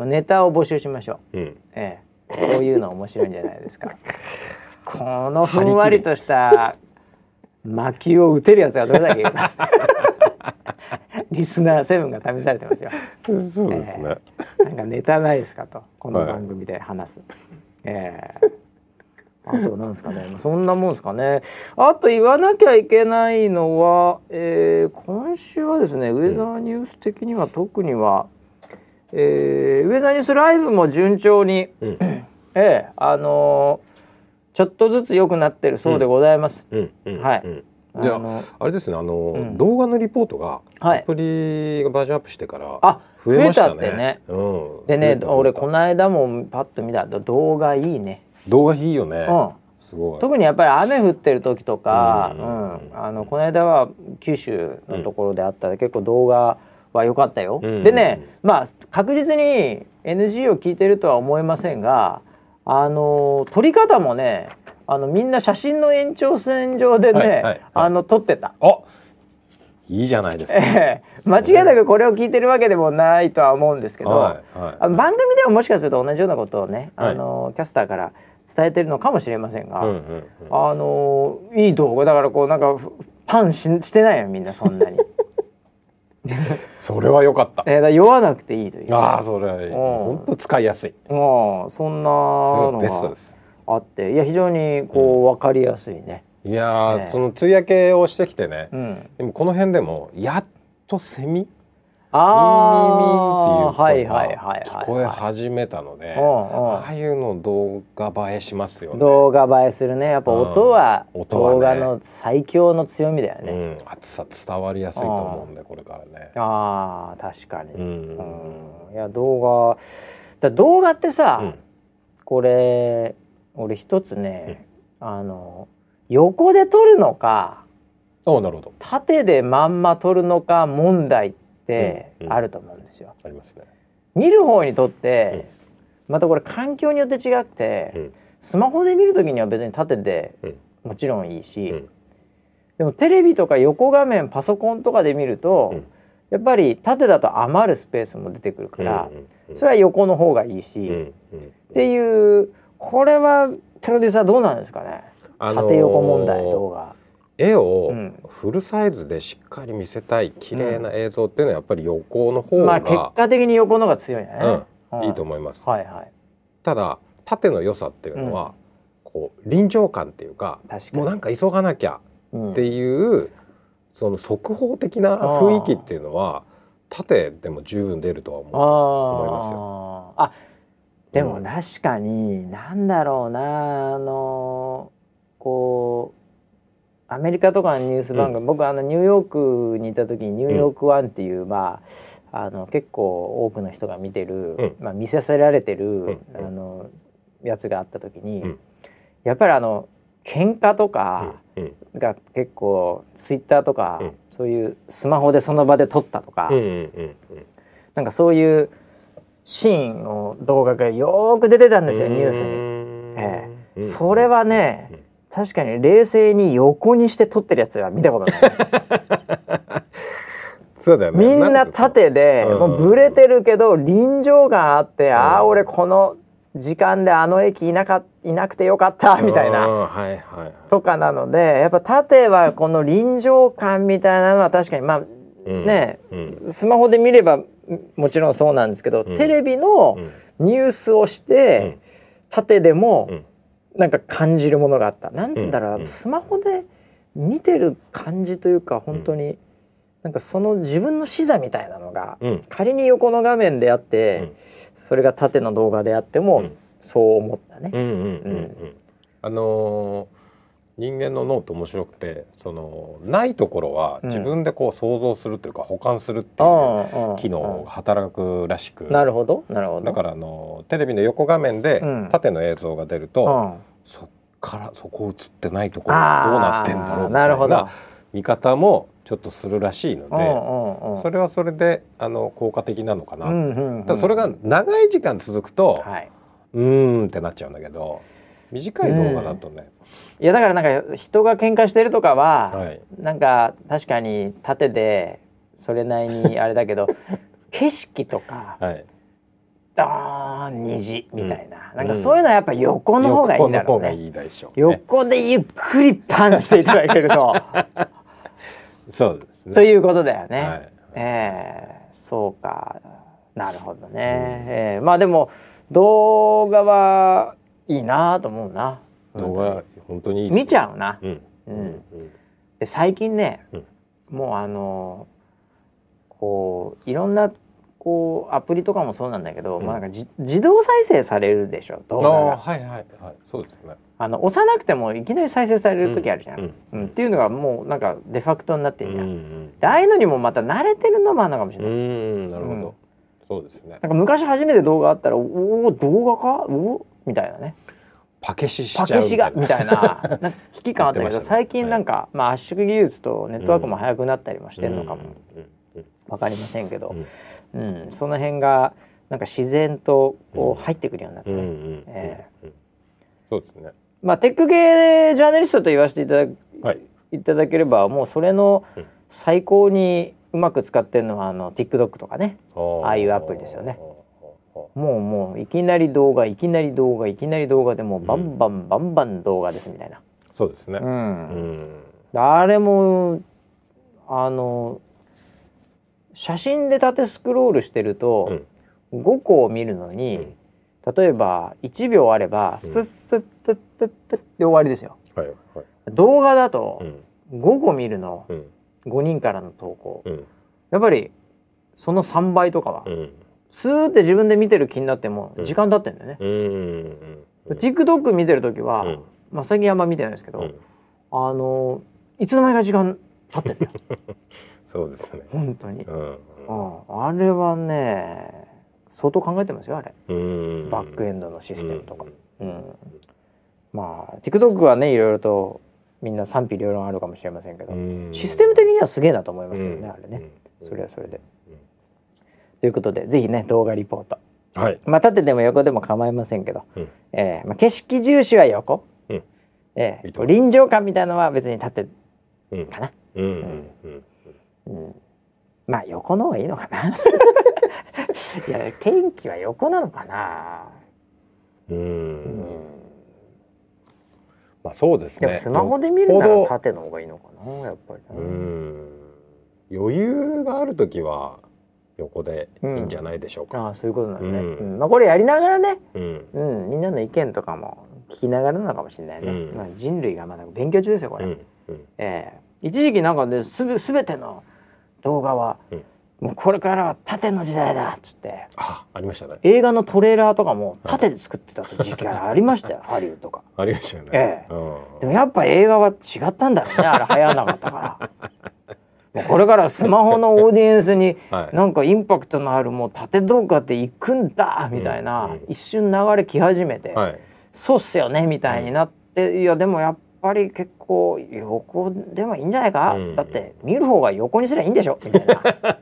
ネタを募集しましょう。うん。ええ、こういうの面白いんじゃないですか。このふんわりとした魔球を打てるやつがどれだけいるか。リスナーセブンが試されてますよ。そうですね。なんかネタないですかとこの番組で話す。ええあとなんですかね、そんなもんですかね。あと言わなきゃいけないのは、えー今週はですね、ウェザーニュース的には特には、えーウェザーニュースライブも順調に、うんええあのーちょっとずつ良くなってるそうでございます。はいうんああれですねあの、うん動画のリポートがはいアプリがバージョンアップしてからあ増えましたね。増えたってねうん。でね俺この間もパッと見た動画いいね。動画いいよね。うんすごい。特にやっぱり雨降ってる時とか、ううんんあのこの間は九州のところであったら結構動画は良かったよ。うんでね、まあ確実に NG を聞いてるとは思いませんがあの撮り方もねあのみんな写真の延長線上でね、はいはいはいあの撮ってた。あいいじゃないですか。ええ間違いなくこれを聞いてるわけでもないとは思うんですけど、はいはいあの番組ではもしかすると同じようなことをね、はいあのキャスターから伝えてるのかもしれませんが、うんうんうんあのいい動画だからこうなんかパンししてないよみんなそんなに。それは良かった。えーだ酔わなくていいという。ああそれは本当使いやすい。もうそんなのががベストです。あっていや非常にこう分かりやすいね。いやー、ええその梅雨明けをしてきてね、うん。でもこの辺でもやっとセミミー。ミーミーっていうああはい声はいはいがはい。聞こえ始めたので、ああいうの動画映えしますよね。動画映えするね。やっぱ音はうん動画の最強の強みだよね。うん、熱さ伝わりやすいと思うんでこれからね。ああ確かに。うん。うん。いや動画だ動画ってさ、うん。これ俺一つね、あの横で撮るのかおなるほど。縦でまんま撮るのか問題ってうんうん。あると思うんですよ。ありますね。見る方にとって、またこれ環境によって違って、うん。スマホで見る時には別に縦でうん。もちろんいいし、うん。でもテレビとか横画面パソコンとかで見ると、うん。やっぱり縦だと余るスペースも出てくるから、それは横の方がいいし、っていうこれはプロデューサーどうなんですかね、あのー縦横問題動画。絵をうんフルサイズでしっかり見せたい綺麗な映像っていうのはやっぱり横の方まあが、結果的に横の方が強いね。うんいいと思います。はいはい。ただ縦の良さっていうのは、こう臨場感っていうか。もうなんか急がなきゃうんっていう、その速報的な雰囲気っていうのは縦でも十分出るとは思思いますよ。あでも確かに、なんだろうなあのこうアメリカとかのニュース番組、僕あのニューヨークにいた時にニューヨークワンっていう、まああの結構多くの人が見てる、うん。まあ、見させられてる、うん。あのやつがあった時に、うん。やっぱりあの喧嘩とう。かうん。が結構ツイッターとか、うん。そういうスマホでその場で撮ったとか、うんうんうんなんかそういうシーンの動画がよーく出てたんですよ、うんニュースに。えええ。それはね、うん確かに冷静に横にして撮ってるやつは見たことない。そうだよね。みんな縦で、うん。もうブレてるけど臨場感あって、ああうん俺この時間であの駅いなかいなくてよかったみたいな。うんはいはいはい。とかなのでやっぱ縦はこの臨場感みたいなのは確かにまあうん。ねうん。スマホで見ればもちろんそうなんですけど、うん。テレビのうん。ニュースをして、縦でもうんなんか感じるものがあった。なんつうんだろう、うんスマホで見てる感じというか本当に、なんかその自分の視座みたいなのが、うん。仮に横の画面であって、それが縦の動画であっても、うん。そう思ったね。うんうんうんうん。あのー人間の脳って面白くてそのないところはうん。自分でこう想像するというか保管するっていううんうん機能が働くらしくなるほどなるほど。だからあのテレビの横画面でうん縦の映像が出ると、うんそっからそこ映ってないところがどうなってんだろうみたないるほど。な。見方もちょっとするらしいので、うんうんうん。それはそれであの効果的なのかな、うんうんそれが長い時間続くと、はい。うーんってなっちゃうんだけど短い動画だとね、いやだからなんか人が喧嘩してるとかは、はい。なんか確かに縦でそれなりにあれだけど 景色とかはい、ドーン虹みたいな、うん。なんかそういうのはやっぱ横の方がいいんだろうね。横でゆっくりパンしていただけると。そうですね。ということだよね。はい。ええ。そうか。なるほどね。ええ。まあでも動画はいいなと思うな。動画本当にいい見ちゃうな。うん。うん。うんで最近ね、うん。もうあのこういろんなこうアプリとかもそうなんだけど、うん。まあなんかじ自動再生されるでしょ動あ画が。あはいはいはい。そうですね。あの押さなくてもいきなり再生される時あるじゃん、うん。うん。っていうのがもうなんかデファクトになってうんるじゃん、うんでああいうのにもまた慣れてるのもあるのかもしれうない、んなるほど、うんそうですね。なんか昔初めて動画あったらおお動画か？おおみたいなね。パケシしちゃパうケシが？みたいな。なんか危機感あったけど、ね。最近なんか、まあ圧縮技術とネットワークも速くなったりもしてるのかも、うんうんうんわかりませんけど、うん。うんその辺がなんか自然とこう入ってくるようになってそうですね。まあテック系ジャーナリストと言わせていただはい。いただければもうそれのうん。最高にうまく使ってるのはあの TikTok とかね。あああいうアプリですよね。もうもういきなり動画いきなり動画いきなり動画でもうバンバンバンバン動画ですみたいな、そうですね。う。うんん。あれもあの写真で縦スクロールしてると、5個を見るのに、例えば1秒あれば、うん。プップップップップッで終わりですよ。はいはい。動画だとうん。5個見るのうん。5人からの投稿。うん。やっぱりその3倍とかは、うん。スーって自分で見てる気になってもうん。時間経ってんだよね、うんうん。TikTok 見てる時は、うん。まあ最近あんま見てないですけど、うん。あのいつの間にか時間経ってるよ そうですね。本当に、うんうん、あれはね相当考えてますよあれ。うん。バックエンドのシステムとか、うんうんまあ TikTok はねいろいろとみんな賛否両論あるかもしれませんけど、うん。システム的にはすげえなと思いますよね、うん。あれね、うん。それはそれで、うん。ということでぜひね動画リポート。はい。まあ縦でも横でも構いませんけど、うん。えーまあ、景色重視は横、うん。えー臨場感みたいなのは別に縦うん。かな、うん。うんうん。うん、まあ横の方がいいのかな。いや天気は横なのかな、う。うん。んまあそうですね。でもスマホで見るなら縦の方がいいのかなやっぱり。な、うん。余裕があるときは横でいいんじゃないでしょうか。ああそういうことなんね、うん。うん。まあこれやりながらね、うん。うん、みんなの意見とかも聞きながらなのかもしれないね、うん。まあ、人類がまだ勉強中ですよこれ、うん。うん。ええ。一時期なんかねすべ全ての動画は、うん。もうこれからは縦の時代だっつって。あ、ありましたね。映画のトレーラーとかも縦で作ってた時期が ありましたよハリウッドかありましたよね。ええ。うん。でもやっぱ映画は違ったんだろうねあれ流行らなかったから。もうこれからスマホのオーディエンスに はい。なんかインパクトのあるもう縦動画で行くんだみたいな、うんうん。一瞬流れ来始めて、はい。そうっすよねみたいになって、いやでもやっぱり結構横でもいいんじゃないか、うん。だって見る方が横にすりゃいいんでしょ？みたいな。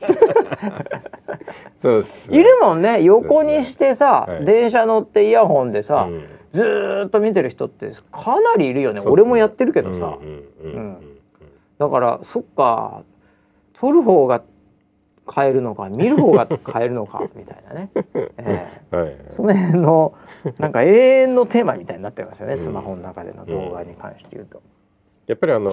そうですね。いるもんね。横にしてさ、はい。電車乗ってイヤホンでさ、うん。ずーっと見てる人ってかなりいるよね。ね。俺もやってるけどさ、だからそっか。撮る方が変えるのか 見る方が変えるのかみたいなね、ええはい。その辺のなんか永遠のテーマみたいになってますよね、うんスマホの中での動画に関して言うと。やっぱりあの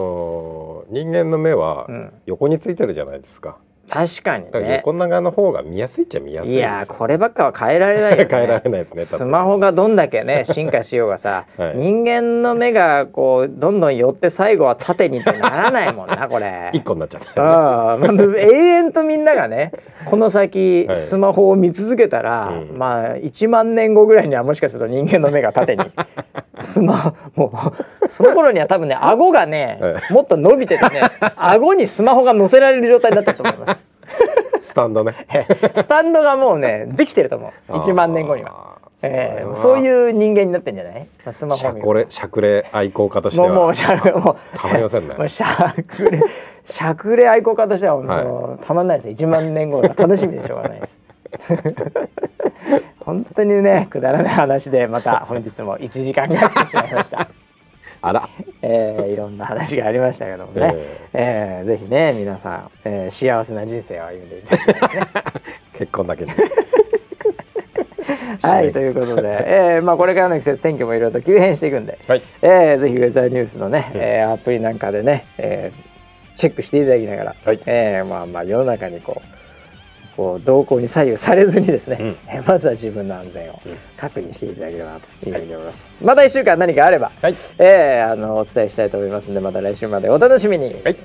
ー人間の目はうん横についてるじゃないですか。確かにね。横長の方が見やすいっちゃ見やすいい。やーこればっかは変えられないよ、ね。変えられないですね。スマホがどんだけね進化しようがさ、はい人間の目がこうどんどん寄って最後は縦にってならないもんなこれ。一個になっちゃっあた、あまあ、永遠とみんながねこの先はいスマホを見続けたら、うんまあ1万年後ぐらいにはもしかすると人間の目が縦にスマもうその頃には多分ね顎がね、はもっと伸びててね顎にスマホが乗せられる状態になったと思います スタンドね。スタンドがもうね できてると思う。1万年後には。はええそうういう人間になってんじゃない？まあスマしゃホを見るこれしゃくれ愛好家としては。もうしゃもうたまりませんね。しゃくれしゃくれ愛好家としてはもう、たまんないです1万年後が楽しみでしょうがないです。本当にねくだらない話でまた本日も1時間が来てしまいました、あら、えーいろんな話がありましたけどもね、ええーぜひね皆さん、えー幸せな人生を歩んでいただきたいね。ー 結婚だけに はいということで、えーまあ、これからの季節天気もいろいろと急変していくんで、はい。えーぜひウェザーニュースのね、うん。えーアプリなんかでね、えーチェックしていただきながら、はい。えーまあまあ世の中にこうこう動向に左右されずにですね、うん。えーまずは自分の安全をうん。確認していただければなというふうに思います、また1週間何かあれば、はい。えーあのお伝えしたいと思いますのでまた来週までお楽しみに、はい